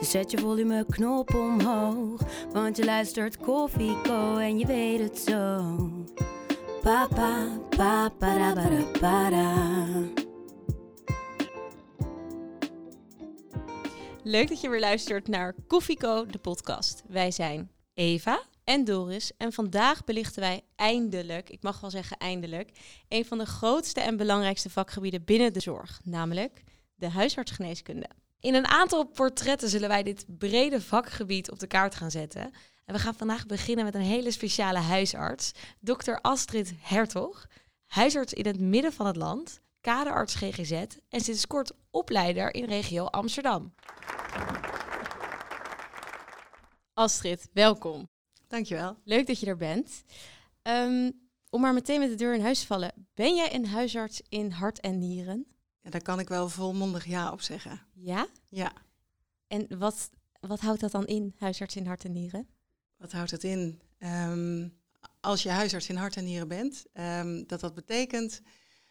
Dus zet je volumeknop omhoog. Want je luistert Koffieko en je weet het zo. Papa, papa, ba, da. Leuk dat je weer luistert naar Koffieko, de podcast. Wij zijn Eva en Doris en vandaag belichten wij eindelijk, ik mag wel zeggen eindelijk, een van de grootste en belangrijkste vakgebieden binnen de zorg, namelijk de huisartsgeneeskunde. In een aantal portretten zullen wij dit brede vakgebied op de kaart gaan zetten. En we gaan vandaag beginnen met een hele speciale huisarts, dokter Astrid Hertog. Huisarts in het midden van het land, kaderarts GGZ en sinds kort opleider in regio Amsterdam. Astrid, welkom. Dankjewel. Leuk dat je er bent. Ehm, om maar meteen met de deur in huis te vallen, ben jij een huisarts in hart en nieren? Ja, daar kan ik wel volmondig ja op zeggen. Ja? Ja. En wat, wat houdt dat dan in, huisarts in hart en nieren? Wat houdt het in? Ehm, als je huisarts in hart en nieren bent, ehm, dat dat betekent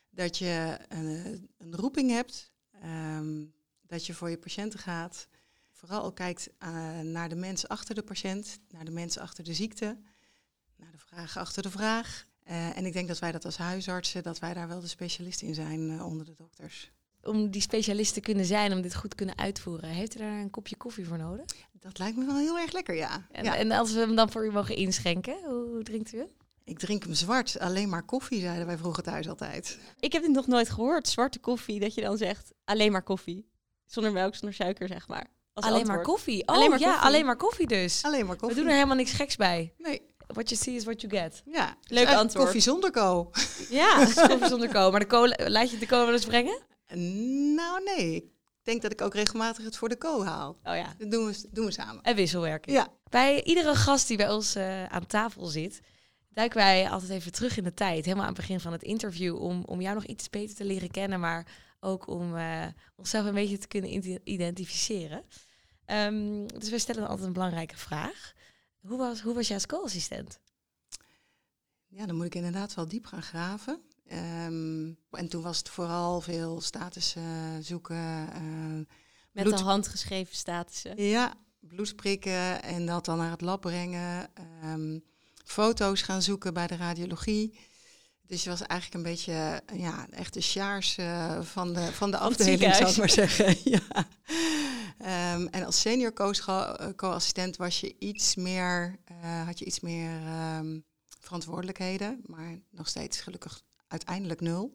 dat je een, een roeping hebt, ehm, dat je voor je patiënten gaat, vooral kijkt eh, naar de mens achter de patiënt, naar de mens achter de ziekte, naar de vraag achter de vraag. Eh, en ik denk dat wij dat als huisartsen, dat wij daar wel de specialisten in zijn eh, onder de dokters. Om die specialist te kunnen zijn, om dit goed te kunnen uitvoeren, heeft u daar een kopje koffie voor nodig? Dat lijkt me wel heel erg lekker, ja. En, ja. en als we hem dan voor u mogen inschenken, hoe, hoe drinkt u hem? Ik drink hem zwart, alleen maar koffie, zeiden wij vroeger thuis altijd. Ik heb dit nog nooit gehoord, zwarte koffie, dat je dan zegt alleen maar koffie. Zonder melk, zonder suiker, zeg maar. Als alleen maar koffie. Oh Alleen maar ja, koffie. alleen maar koffie dus. Alleen maar koffie. We doen er helemaal niks geks bij. Nee, What you see is what you get. ja. Leuk Eigenlijk antwoord. Koffie zonder ko. Ja, Koffie zonder ko. Maar de laat je de ko wel eens brengen? Nou nee, ik denk dat ik ook regelmatig het voor de ko haal. oh ja. Dat doen we, doen we samen. En wisselwerking. Ja, Bij iedere gast die bij ons eh, aan tafel zit, duiken wij altijd even terug in de tijd. Helemaal aan het begin van het interview. Om, om jou nog iets beter te leren kennen, maar ook om eh, onszelf een beetje te kunnen ide- identificeren. Ehm, dus wij stellen altijd een belangrijke vraag. Hoe was, hoe was jij als co-assistent? ja, dan moet ik inderdaad wel diep gaan graven. Ehm, en toen was het vooral veel status eh, zoeken. eh, Met Bloed- de handgeschreven statussen. ja, bloed prikken en dat dan naar het lab brengen. Ehm, foto's gaan zoeken bij de radiologie. Dus je was eigenlijk een beetje ja, echt de sjaars eh, van de, van de afdeling, zou ik maar zeggen. ja. Ehm, en als senior co- eh, co-assistent was je iets meer, eh, had je iets meer ehm, verantwoordelijkheden, maar nog steeds gelukkig uiteindelijk nul.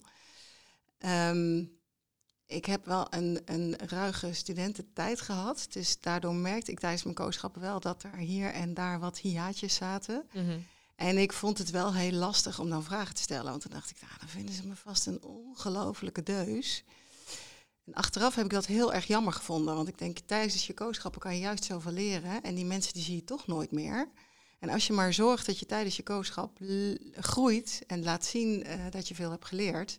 Ehm, ik heb wel een, een ruige studententijd gehad. Dus daardoor merkte ik tijdens mijn kooschappen wel dat er hier en daar wat hiaatjes zaten. En ik vond het wel heel lastig om dan vragen te stellen. Want dan dacht ik, nou, dan vinden ze me vast een ongelofelijke deus. En achteraf heb ik dat heel erg jammer gevonden. Want ik denk, tijdens je kooschappen kan je juist zoveel leren. En die mensen die zie je toch nooit meer. En als je maar zorgt dat je tijdens je kooschap groeit en laat zien eh, dat je veel hebt geleerd,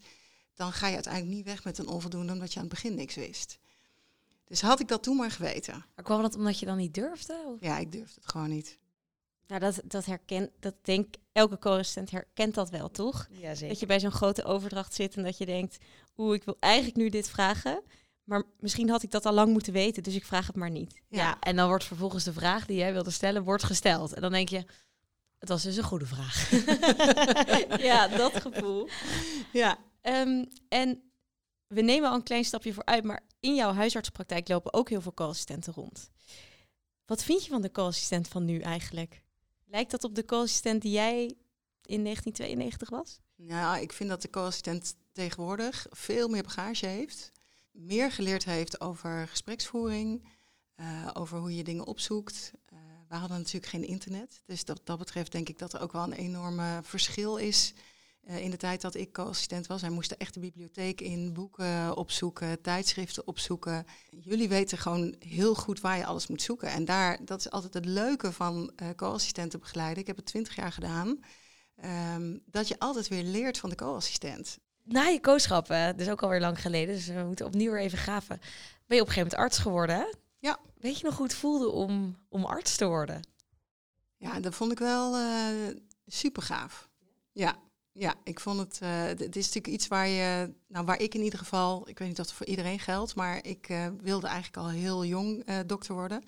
dan ga je uiteindelijk niet weg met een onvoldoende omdat je aan het begin niks wist. Dus had ik dat toen maar geweten. Maar kwam dat omdat je dan niet durfde? Of? Ja, ik durfde het gewoon niet. Nou, dat, dat herken, dat denk elke co-assistent herkent dat wel, toch? Ja, Dat je bij zo'n grote overdracht zit en dat je denkt, oeh, ik wil eigenlijk nu dit vragen. Maar misschien had ik dat al lang moeten weten, dus ik vraag het maar niet. Ja. en dan wordt vervolgens de vraag die jij wilde stellen, wordt gesteld. En dan denk je, het was dus een goede vraag. ja, dat gevoel. Ja, Ehm, en we nemen al een klein stapje vooruit, maar in jouw huisartspraktijk lopen ook heel veel co-assistenten rond. Wat vind je van de co-assistent van nu eigenlijk? Lijkt dat op de co-assistent die jij in 1992 was? Nou, ik vind dat de co-assistent tegenwoordig veel meer bagage heeft. Meer geleerd heeft over gespreksvoering, eh, over hoe je dingen opzoekt. Eh, we hadden natuurlijk geen internet. Dus dat, dat betreft denk ik dat er ook wel een enorme verschil is eh, in de tijd dat ik co-assistent was. Wij moesten echt de bibliotheek in, boeken opzoeken, tijdschriften opzoeken. Jullie weten gewoon heel goed waar je alles moet zoeken. En daar, dat is altijd het leuke van co-assistenten begeleiden. Ik heb het twintig jaar gedaan. Um, dat je altijd weer leert van de co-assistent. Na je kooschappen, dus ook alweer lang geleden, dus we moeten opnieuw weer even graven. Ben je op een gegeven moment arts geworden? Ja. Weet je nog hoe het voelde om, om arts te worden? Ja, dat vond ik wel uh, super gaaf. Ja, ja, ik vond het. Uh, het is natuurlijk iets waar je. Nou, waar ik in ieder geval. Ik weet niet of het voor iedereen geldt. Maar ik uh, wilde eigenlijk al heel jong uh, dokter worden.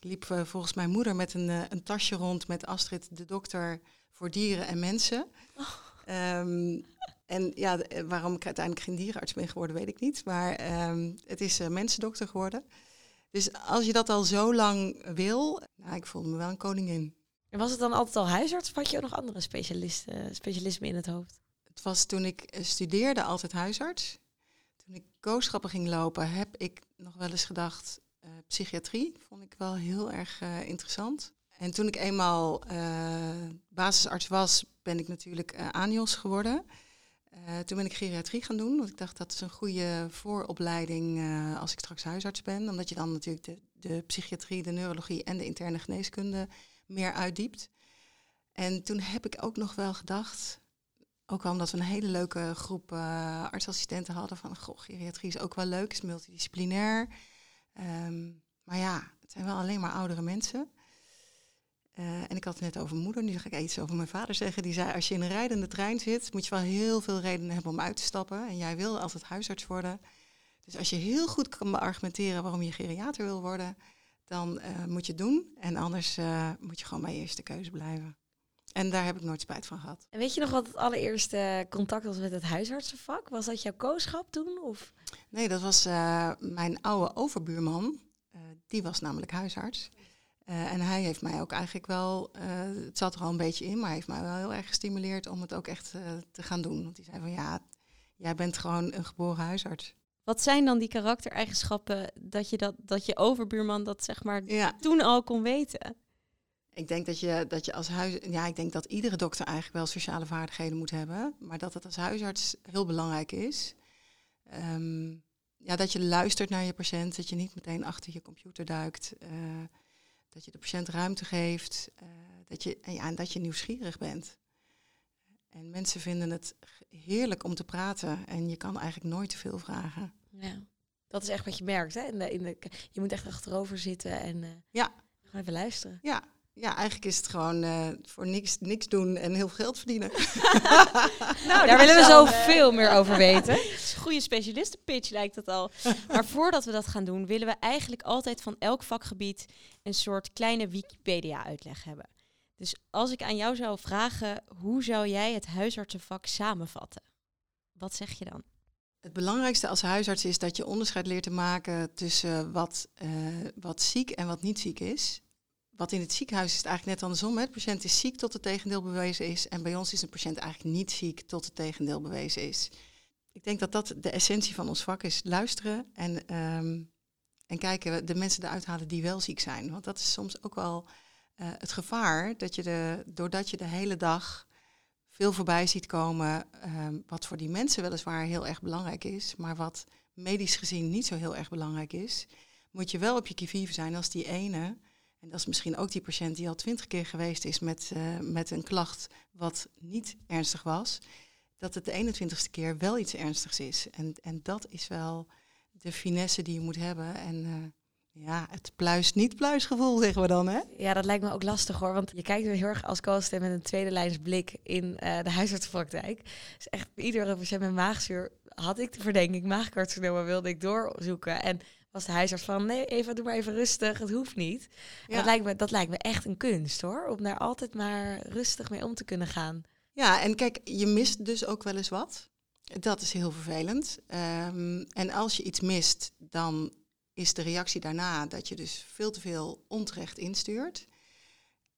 Ik liep volgens mijn moeder met een, een tasje rond met Astrid, de dokter voor dieren en mensen. Oh. Um, en ja, waarom ik uiteindelijk geen dierenarts ben geworden, weet ik niet. Maar um, het is mensendokter geworden. Dus als je dat al zo lang wil, nou, ik voelde me wel een koningin. En was het dan altijd al huisarts of had je ook nog andere specialisten, specialismen in het hoofd? Het was toen ik eh, studeerde altijd huisarts. Toen ik kooschappen ging lopen, heb ik nog wel eens gedacht, uh, psychiatrie vond ik wel heel erg uh, interessant. En toen ik eenmaal uh, basisarts was, ben ik natuurlijk uh, ANIOS geworden. Uh, toen ben ik geriatrie gaan doen, want ik dacht dat is een goede vooropleiding als ik straks huisarts ben. Omdat je dan natuurlijk de, de psychiatrie, de neurologie en de interne geneeskunde meer uitdiept. En toen heb ik ook nog wel gedacht, ook al omdat we een hele leuke groep artsassistenten hadden, van goh, geriatrie is ook wel leuk, is multidisciplinair. Um, maar ja, het zijn wel alleen maar oudere mensen. Uh, en ik had het net over moeder, nu ga ik iets over mijn vader zeggen. Die zei, als je in een rijdende trein zit, moet je wel heel veel redenen hebben om uit te stappen. En jij wil altijd huisarts worden. Dus als je heel goed kan beargumenteren waarom je geriater wil worden, dan uh, moet je het doen. En anders uh, moet je gewoon bij je eerste keuze blijven. En daar heb ik nooit spijt van gehad. En weet je nog wat het allereerste contact was met het huisartsenvak? Was dat jouw kooschap toen? Of? Nee, dat was uh, mijn oude overbuurman. die was namelijk huisarts. En hij heeft mij ook eigenlijk wel, het zat er al een beetje in, maar hij heeft mij wel heel erg gestimuleerd om het ook echt te gaan doen. Want hij zei van ja, jij bent gewoon een geboren huisarts. Wat zijn dan die karaktereigenschappen dat je, dat, dat je overbuurman dat zeg maar ja. toen al kon weten? Ik denk dat je, dat je als huis. Ja, ik denk dat iedere dokter eigenlijk wel sociale vaardigheden moet hebben. Maar dat het als huisarts heel belangrijk is. Um, ja, dat je luistert naar je patiënt. Dat je niet meteen achter je computer duikt. Uh, dat je de patiënt ruimte geeft. Uh, dat je, en, ja, en dat je nieuwsgierig bent. En mensen vinden het heerlijk om te praten. En je kan eigenlijk nooit te veel vragen. Ja, dat is echt wat je merkt. Hè? In de, in de, je moet echt achterover zitten en uh, ja. gewoon even luisteren. Ja, ja, eigenlijk is het gewoon uh, voor niks, niks doen en heel veel geld verdienen. nou, daar willen we zo uh, veel meer over weten. Goede specialistenpitch lijkt dat al. Maar voordat we dat gaan doen, willen we eigenlijk altijd van elk vakgebied een soort kleine Wikipedia-uitleg hebben. Dus als ik aan jou zou vragen, hoe zou jij het huisartsenvak samenvatten? Wat zeg je dan? Het belangrijkste als huisarts is dat je onderscheid leert te maken tussen wat, uh, wat ziek en wat niet ziek is. Wat in het ziekenhuis is het eigenlijk net andersom. Hè? De patiënt is ziek tot het tegendeel bewezen is. En bij ons is een patiënt eigenlijk niet ziek tot het tegendeel bewezen is. Ik denk dat dat de essentie van ons vak is. Luisteren en, um, en kijken, de mensen eruit halen die wel ziek zijn. Want dat is soms ook wel uh, het gevaar dat je de, doordat je de hele dag veel voorbij ziet komen, um, wat voor die mensen weliswaar heel erg belangrijk is, maar wat medisch gezien niet zo heel erg belangrijk is, moet je wel op je kivive zijn als die ene, en dat is misschien ook die patiënt die al twintig keer geweest is met, uh, met een klacht wat niet ernstig was, dat het de 21ste keer wel iets ernstigs is. En, en dat is wel de finesse die je moet hebben. En uh, ja, het pluis-niet-pluis gevoel, zeggen we dan, hè? Ja, dat lijkt me ook lastig hoor. Want je kijkt weer heel erg als co met een tweede lijns blik in uh, de huisartsenpraktijk. Dus echt iedere patiënt met maagzuur had ik de verdenking maagkarcinoom wilde ik doorzoeken. En was de huisarts van, nee Eva, doe maar even rustig, het hoeft niet. Ja. Dat, lijkt me, dat lijkt me echt een kunst hoor, om daar altijd maar rustig mee om te kunnen gaan. Ja, en kijk, je mist dus ook wel eens wat. Dat is heel vervelend. Um, en als je iets mist, dan is de reactie daarna dat je dus veel te veel onterecht instuurt.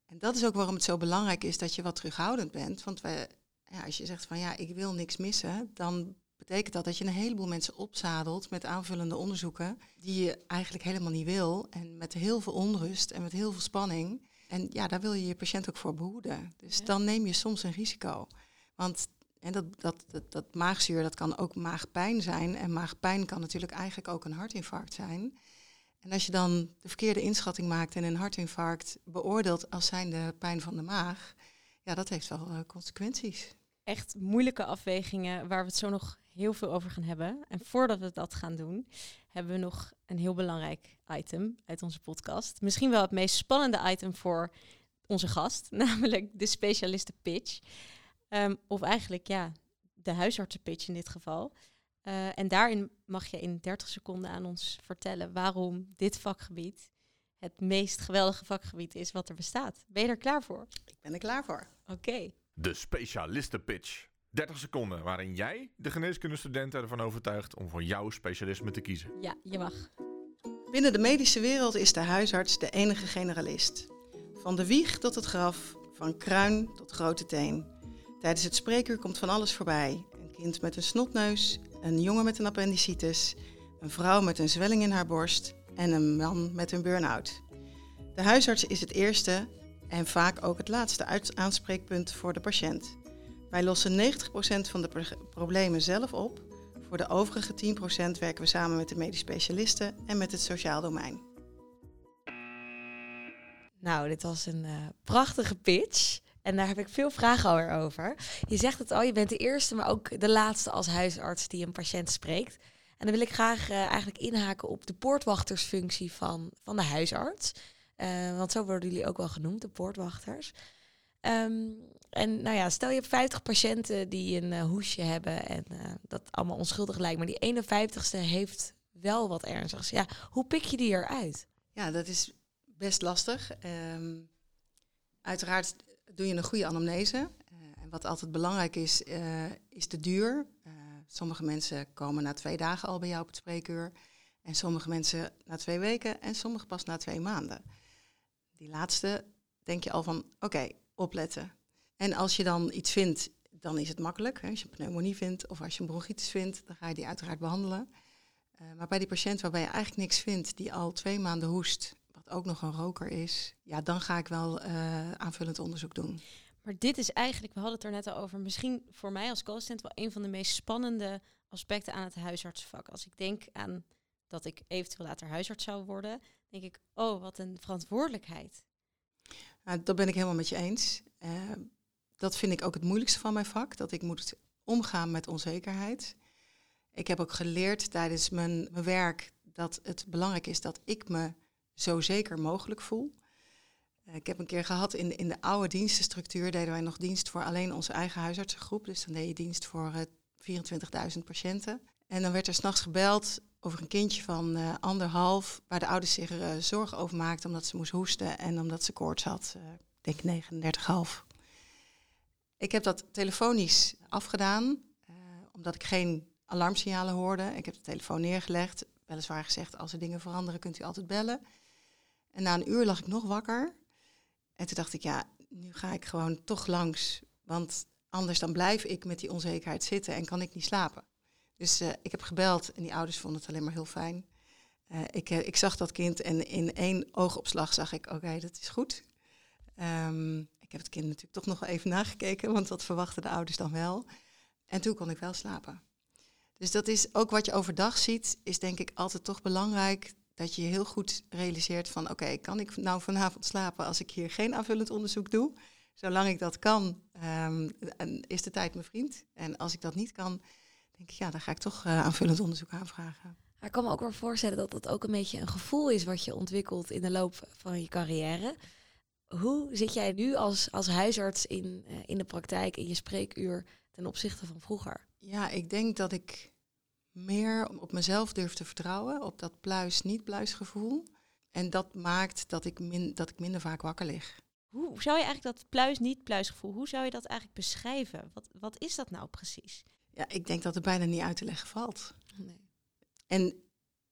En dat is ook waarom het zo belangrijk is dat je wat terughoudend bent. Want wij, ja, als je zegt van ja, ik wil niks missen, dan betekent dat dat je een heleboel mensen opzadelt met aanvullende onderzoeken die je eigenlijk helemaal niet wil. En met heel veel onrust en met heel veel spanning. En ja, daar wil je je patiënt ook voor behoeden. Dus ja. dan neem je soms een risico. Want En dat, dat, dat, dat maagzuur, dat kan ook maagpijn zijn. En maagpijn kan natuurlijk eigenlijk ook een hartinfarct zijn. En als je dan de verkeerde inschatting maakt en een hartinfarct beoordeelt als zijnde pijn van de maag, ja, dat heeft wel uh, consequenties. Echt moeilijke afwegingen waar we het zo nog heel veel over gaan hebben. En voordat we dat gaan doen, hebben we nog een heel belangrijk item uit onze podcast. Misschien wel het meest spannende item voor onze gast, namelijk de specialisten pitch. Um, of eigenlijk ja, de huisartsenpitch in dit geval. Uh, en daarin mag je in 30 seconden aan ons vertellen waarom dit vakgebied het meest geweldige vakgebied is wat er bestaat. Ben je er klaar voor? Ik ben er klaar voor. Oké. Okay. De specialistenpitch. 30 seconden waarin jij de geneeskundestudenten ervan overtuigt om voor jouw specialisme te kiezen. Ja, je mag. Binnen de medische wereld is de huisarts de enige generalist. Van de wieg tot het graf, van kruin tot grote teen. Tijdens het spreekuur komt van alles voorbij. Een kind met een snotneus, een jongen met een appendicitis, een vrouw met een zwelling in haar borst en een man met een burn-out. De huisarts is het eerste en vaak ook het laatste aanspreekpunt voor de patiënt. Wij lossen 90% van de problemen zelf op. Voor de overige 10% werken we samen met de medisch specialisten en met het sociaal domein. Nou, dit was een uh, prachtige pitch. En daar heb ik veel vragen alweer over. Je zegt het al, je bent de eerste, maar ook de laatste als huisarts die een patiënt spreekt. En dan wil ik graag uh, eigenlijk inhaken op de poortwachtersfunctie van, van de huisarts. Uh, want zo worden jullie ook wel genoemd, de poortwachters. Um, en nou ja, stel je hebt 50 patiënten die een uh, hoesje hebben en dat allemaal onschuldig lijkt, maar die 51ste heeft wel wat ernstigs. Ja, hoe pik je die eruit? Ja, dat is best lastig. Um, uiteraard doe je een goede anamnese. En wat altijd belangrijk is, is de duur. Sommige mensen komen na twee dagen al bij jou op het spreekuur. En sommige mensen na twee weken en sommige pas na twee maanden. Die laatste denk je al van, oké, opletten. En als je dan iets vindt, dan is het makkelijk. Hè. Als je een pneumonie vindt of als je een bronchitis vindt, dan ga je die uiteraard behandelen. maar bij die patiënt waarbij je eigenlijk niks vindt, die al twee maanden hoest ook nog een roker is, ja, dan ga ik wel uh, aanvullend onderzoek doen. Maar dit is eigenlijk, we hadden het er net al over, misschien voor mij als co-assistent wel een van de meest spannende aspecten aan het huisartsenvak. Als ik denk aan dat ik eventueel later huisarts zou worden, denk ik, oh, wat een verantwoordelijkheid. Nou, dat ben ik helemaal met je eens. Uh, dat vind ik ook het moeilijkste van mijn vak, dat ik moet omgaan met onzekerheid. Ik heb ook geleerd tijdens mijn, mijn werk dat het belangrijk is dat ik me zo zeker mogelijk voel. Uh, ik heb een keer gehad in, in de oude dienstenstructuur deden wij nog dienst voor alleen onze eigen huisartsengroep. Dus dan deed je dienst voor uh, eh, 24.000 patiënten. En dan werd er s'nachts gebeld over een kindje van uh, anderhalf, waar de ouders zich zorgen over maakten omdat ze moest hoesten en omdat ze koorts had. ik denk 39,5. Ik heb dat telefonisch afgedaan, omdat ik geen alarmsignalen hoorde. Ik heb de telefoon neergelegd, weliswaar gezegd, als er dingen veranderen kunt u altijd bellen. En na een uur lag ik nog wakker. En toen dacht ik, ja, nu ga ik gewoon toch langs. Want anders dan blijf ik met die onzekerheid zitten en kan ik niet slapen. Dus uh, ik heb gebeld en die ouders vonden het alleen maar heel fijn. Uh, ik, uh, ik zag dat kind en in één oogopslag zag ik, oké, dat is goed. Um, ik heb het kind natuurlijk toch nog even nagekeken, want dat verwachten de ouders dan wel. En toen kon ik wel slapen. Dus dat is ook wat je overdag ziet, is denk ik altijd toch belangrijk dat je heel goed realiseert van oké, kan ik nou vanavond slapen als ik hier geen aanvullend onderzoek doe? Zolang ik dat kan, um, is de tijd mijn vriend. En als ik dat niet kan, denk ik ja, dan ga ik toch uh, aanvullend onderzoek aanvragen. Ik kan me ook wel voorstellen dat dat ook een beetje een gevoel is wat je ontwikkelt in de loop van je carrière. Hoe zit jij nu als, als huisarts in, uh, in de praktijk, in je spreekuur, ten opzichte van vroeger? Ja, ik denk dat ik meer op mezelf durf te vertrouwen, op dat pluis-niet-pluis gevoel. En dat maakt dat ik, min, dat ik minder vaak wakker lig. Hoe zou je eigenlijk dat pluis-niet-pluis gevoel, hoe zou je dat eigenlijk beschrijven? Wat, wat is dat nou precies? Ja, ik denk dat het bijna niet uit te leggen valt. Nee. En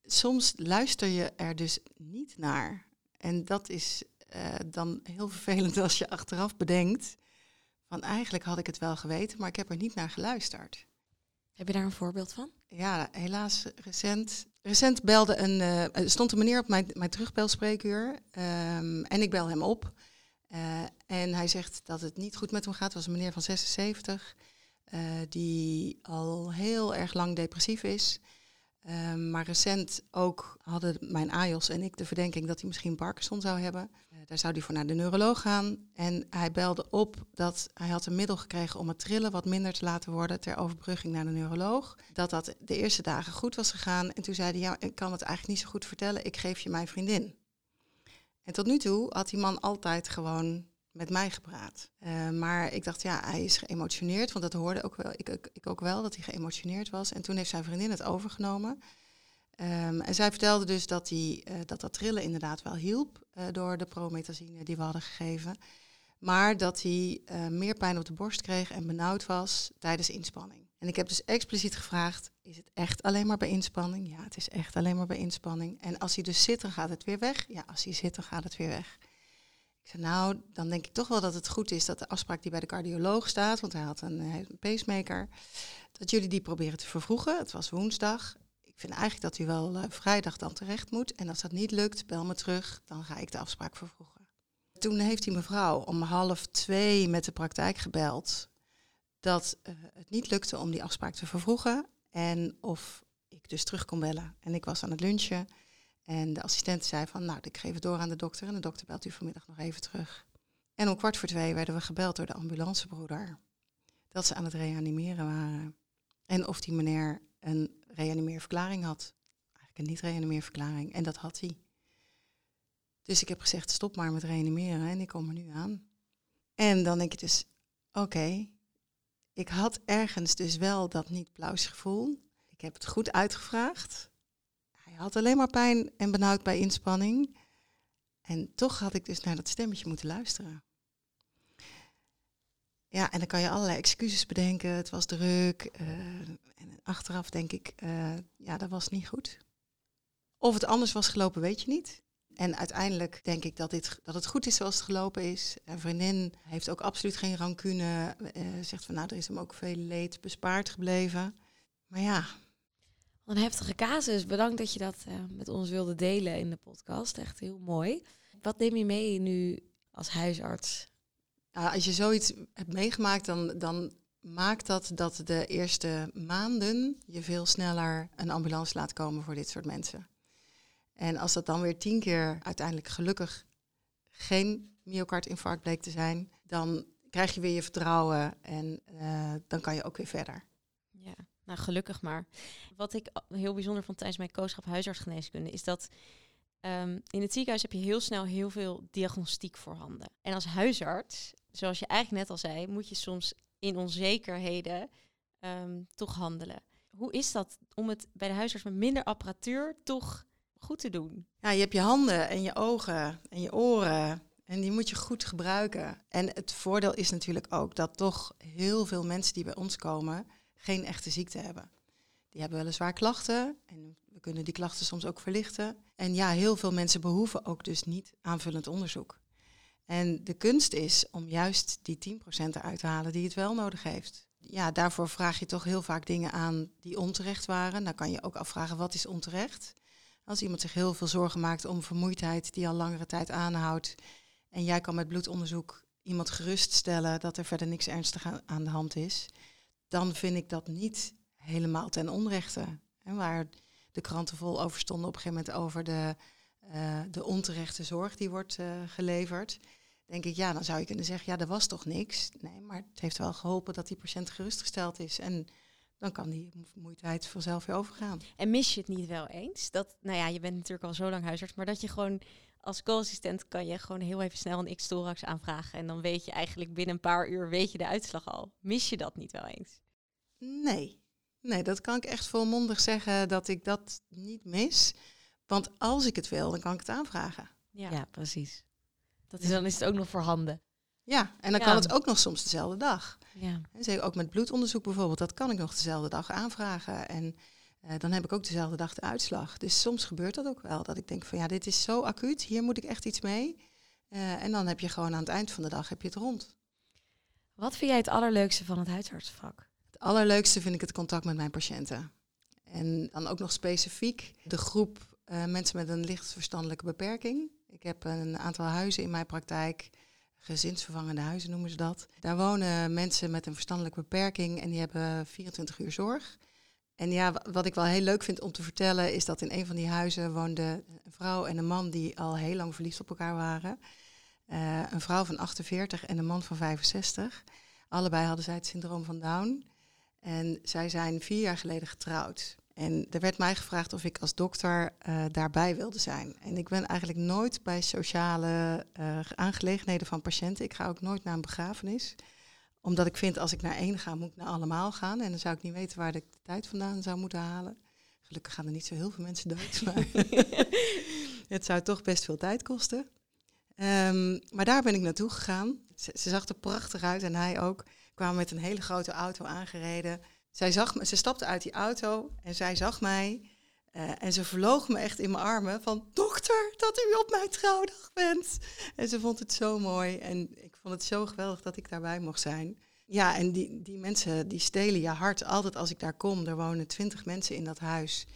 soms luister je er dus niet naar. En dat is uh, dan heel vervelend als je achteraf bedenkt. Van eigenlijk had ik het wel geweten, maar ik heb er niet naar geluisterd. Heb je daar een voorbeeld van? Ja, helaas recent. Recent belde een, uh, stond een meneer op mijn, mijn terugbelspreekuur um, en ik bel hem op. Uh, en hij zegt dat het niet goed met hem gaat. Het was een meneer van 76. Eh, die al heel erg lang depressief is. Ehm, maar recent ook hadden mijn AJOS en ik de verdenking dat hij misschien Parkinson zou hebben. Uh, daar zou hij voor naar de neuroloog gaan. En hij belde op dat hij had een middel gekregen om het trillen wat minder te laten worden ter overbrugging naar de neuroloog. Dat dat de eerste dagen goed was gegaan. En toen zei hij, ja, ik kan het eigenlijk niet zo goed vertellen, ik geef je mijn vriendin. En tot nu toe had die man altijd gewoon met mij gepraat. Uh, maar ik dacht, ja, hij is geëmotioneerd, want dat hoorde ook wel, ik, ik, ook wel, dat hij geëmotioneerd was. En toen heeft zijn vriendin het overgenomen. Um, en zij vertelde dus dat, die, uh, dat dat trillen inderdaad wel hielp uh, door de promethazine die we hadden gegeven. Maar dat hij meer pijn op de borst kreeg en benauwd was tijdens inspanning. En ik heb dus expliciet gevraagd, is het echt alleen maar bij inspanning? Ja, het is echt alleen maar bij inspanning. En als hij dus zit, dan gaat het weer weg? Ja, als hij zit, dan gaat het weer weg. Zei, nou, dan denk ik toch wel dat het goed is dat de afspraak die bij de cardioloog staat, want hij had een, een pacemaker, dat jullie die proberen te vervroegen. Het was woensdag. Ik vind eigenlijk dat u wel uh, vrijdag dan terecht moet. En als dat niet lukt, bel me terug, dan ga ik de afspraak vervroegen. Toen heeft die mevrouw om half twee met de praktijk gebeld dat uh, het niet lukte om die afspraak te vervroegen en of ik dus terug kon bellen. En ik was aan het lunchen en de assistent zei van, nou, ik geef het door aan de dokter en de dokter belt u vanmiddag nog even terug. En om kwart voor twee werden we gebeld door de ambulancebroeder dat ze aan het reanimeren waren. En of die meneer een reanimeerverklaring had. Eigenlijk een niet-reanimeerverklaring. En dat had hij. Dus ik heb gezegd, stop maar met reanimeren en ik kom er nu aan. En dan denk je dus, oké, ik had ergens dus wel dat niet-plausgevoel. Ik heb het goed uitgevraagd. Had alleen maar pijn en benauwd bij inspanning. En toch had ik dus naar dat stemmetje moeten luisteren. Ja, en dan kan je allerlei excuses bedenken. Het was druk. Uh, en achteraf denk ik, uh, ja, dat was niet goed. Of het anders was gelopen, weet je niet. En uiteindelijk denk ik dat, dit, dat het goed is zoals het gelopen is. Een vriendin heeft ook absoluut geen rancune. Uh, zegt van nou, er is hem ook veel leed bespaard gebleven. Maar ja. Een heftige casus. Bedankt dat je dat uh, met ons wilde delen in de podcast. Echt heel mooi. Wat neem je mee nu als huisarts? Als je zoiets hebt meegemaakt, dan, dan maakt dat dat de eerste maanden je veel sneller een ambulance laat komen voor dit soort mensen. En als dat dan weer tien keer uiteindelijk gelukkig geen myocardinfarct bleek te zijn, dan krijg je weer je vertrouwen en uh, dan kan je ook weer verder. Nou gelukkig maar. Wat ik heel bijzonder vond tijdens mijn kooschap huisartsgeneeskunde is dat um, in het ziekenhuis heb je heel snel heel veel diagnostiek voorhanden. En als huisarts, zoals je eigenlijk net al zei, moet je soms in onzekerheden um, toch handelen. Hoe is dat om het bij de huisarts met minder apparatuur toch goed te doen? Ja, je hebt je handen en je ogen en je oren. En die moet je goed gebruiken. En het voordeel is natuurlijk ook dat toch heel veel mensen die bij ons komen geen echte ziekte hebben. Die hebben weliswaar klachten en we kunnen die klachten soms ook verlichten. En ja, heel veel mensen behoeven ook dus niet aanvullend onderzoek. En de kunst is om juist die 10% eruit te halen die het wel nodig heeft. Ja, daarvoor vraag je toch heel vaak dingen aan die onterecht waren. Dan kan je ook afvragen wat is onterecht. Als iemand zich heel veel zorgen maakt om vermoeidheid die al langere tijd aanhoudt. En jij kan met bloedonderzoek iemand geruststellen dat er verder niks ernstig aan de hand is. Dan vind ik dat niet helemaal ten onrechte. En waar de kranten vol over stonden op een gegeven moment over de, uh, de onterechte zorg die wordt uh, geleverd. Denk ik, ja, dan zou je kunnen zeggen, ja, er was toch niks. Nee, maar het heeft wel geholpen dat die patiënt gerustgesteld is. En dan kan die vermoeidheid vanzelf weer overgaan. En mis je het niet wel eens? Dat, nou ja, je bent natuurlijk al zo lang huisarts, maar dat je gewoon als co-assistent kan je gewoon heel even snel een X-thorax aanvragen. En dan weet je eigenlijk binnen een paar uur weet je de uitslag al. Mis je dat niet wel eens? Nee. Nee, dat kan ik echt volmondig zeggen dat ik dat niet mis. Want als ik het wil, dan kan ik het aanvragen. Ja, ja precies. Dat is, dan is het ook nog voorhanden. Ja, en dan ja. kan het ook nog soms dezelfde dag. Ja. En zeker ook met bloedonderzoek bijvoorbeeld, dat kan ik nog dezelfde dag aanvragen. En dan heb ik ook dezelfde dag de uitslag. Dus soms gebeurt dat ook wel, dat ik denk van ja, dit is zo acuut, hier moet ik echt iets mee. Uh, en dan heb je gewoon aan het eind van de dag heb je het rond. Wat vind jij het allerleukste van het huisartsvak? Het allerleukste vind ik het contact met mijn patiënten. En dan ook nog specifiek de groep uh, mensen met een licht verstandelijke beperking. Ik heb een aantal huizen in mijn praktijk gezinsvervangende huizen noemen ze dat. Daar wonen mensen met een verstandelijke beperking en die hebben 24 uur zorg. En ja, wat ik wel heel leuk vind om te vertellen is dat in een van die huizen woonde een vrouw en een man die al heel lang verliefd op elkaar waren. Uh, een vrouw van 48 en een man van 65. Allebei hadden zij het syndroom van Down. En zij zijn vier jaar geleden getrouwd. En er werd mij gevraagd of ik als dokter uh, daarbij wilde zijn. En ik ben eigenlijk nooit bij sociale uh, aangelegenheden van patiënten. Ik ga ook nooit naar een begrafenis. Omdat ik vind, als ik naar één ga, moet ik naar allemaal gaan. En dan zou ik niet weten waar ik de tijd vandaan zou moeten halen. Gelukkig gaan er niet zo heel veel mensen dood. Maar het zou toch best veel tijd kosten. Um, maar daar ben ik naartoe gegaan. Ze, ze, zag er prachtig uit en hij ook. Kwamen met een hele grote auto aangereden. Zij zag me, ze stapte uit die auto en zij zag mij. Uh, en ze verloog me echt in mijn armen van... Dokter, dat u op mijn trouwdag bent. En ze vond het zo mooi. En ik vond het zo geweldig dat ik daarbij mocht zijn. Ja, en die, die mensen die stelen je hart. Altijd als ik daar kom, er wonen twintig mensen in dat huis.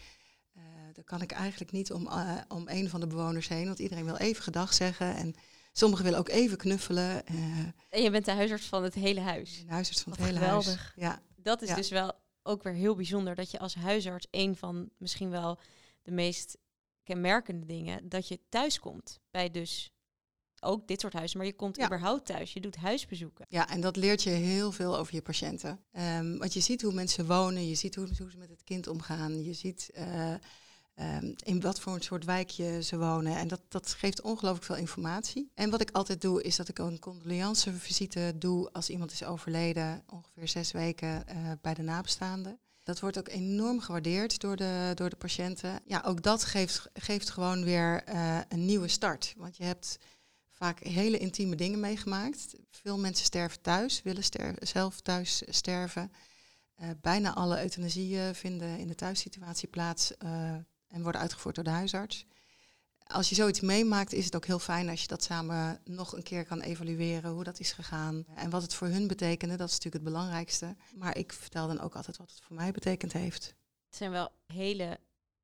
Uh, dan kan ik eigenlijk niet om, uh, om een van de bewoners heen. Want iedereen wil even gedag zeggen. En sommigen willen ook even knuffelen. en je bent de huisarts van het hele huis. De huisarts van Wat het hele geweldig. huis. Ja, dat is Ja. dus wel ook weer heel bijzonder dat je als huisarts een van misschien wel de meest kenmerkende dingen dat je thuis komt bij dus ook dit soort huizen, maar je komt Ja. überhaupt thuis. Je doet huisbezoeken. Ja, en dat leert je heel veel over je patiënten. Ehm, want je ziet hoe mensen wonen, je ziet hoe, hoe ze met het kind omgaan, je ziet eh, ehm, in wat voor een soort wijkje ze wonen. En dat, dat geeft ongelooflijk veel informatie. En wat ik altijd doe, is dat ik een condoleancevisite doe als iemand is overleden, ongeveer zes weken eh, bij de nabestaanden. Dat wordt ook enorm gewaardeerd door de, door de patiënten. Ja, ook dat geeft, geeft gewoon weer eh, een nieuwe start. Want je hebt vaak hele intieme dingen meegemaakt. Veel mensen sterven thuis, willen ster- zelf thuis sterven. Eh, bijna alle euthanasieën vinden in de thuissituatie plaats eh, en worden uitgevoerd door de huisarts. Als je zoiets meemaakt, is het ook heel fijn als je dat samen nog een keer kan evalueren, hoe dat is gegaan en wat het voor hun betekende. Dat is natuurlijk het belangrijkste. Maar ik vertel dan ook altijd wat het voor mij betekend heeft. Het zijn wel hele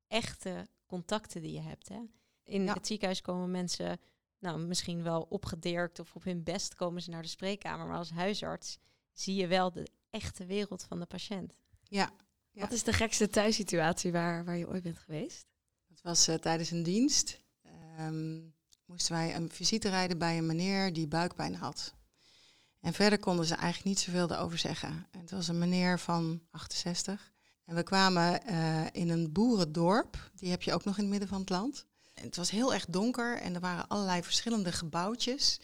echte contacten die je hebt. Hè? In Ja. het ziekenhuis komen mensen, nou misschien wel opgedirkt of op hun best komen ze naar de spreekkamer. Maar als huisarts zie je wel de echte wereld van de patiënt. Ja, Ja. Wat is de gekste thuissituatie waar, waar je ooit bent geweest? Dat was eh, tijdens een dienst. Ehm, moesten wij een visite rijden bij een meneer die buikpijn had. En verder konden ze eigenlijk niet zoveel erover zeggen. En het was een meneer van 68. En we kwamen eh, in een boerendorp. Die heb je ook nog in het midden van het land. En het was heel erg donker en er waren allerlei verschillende gebouwtjes.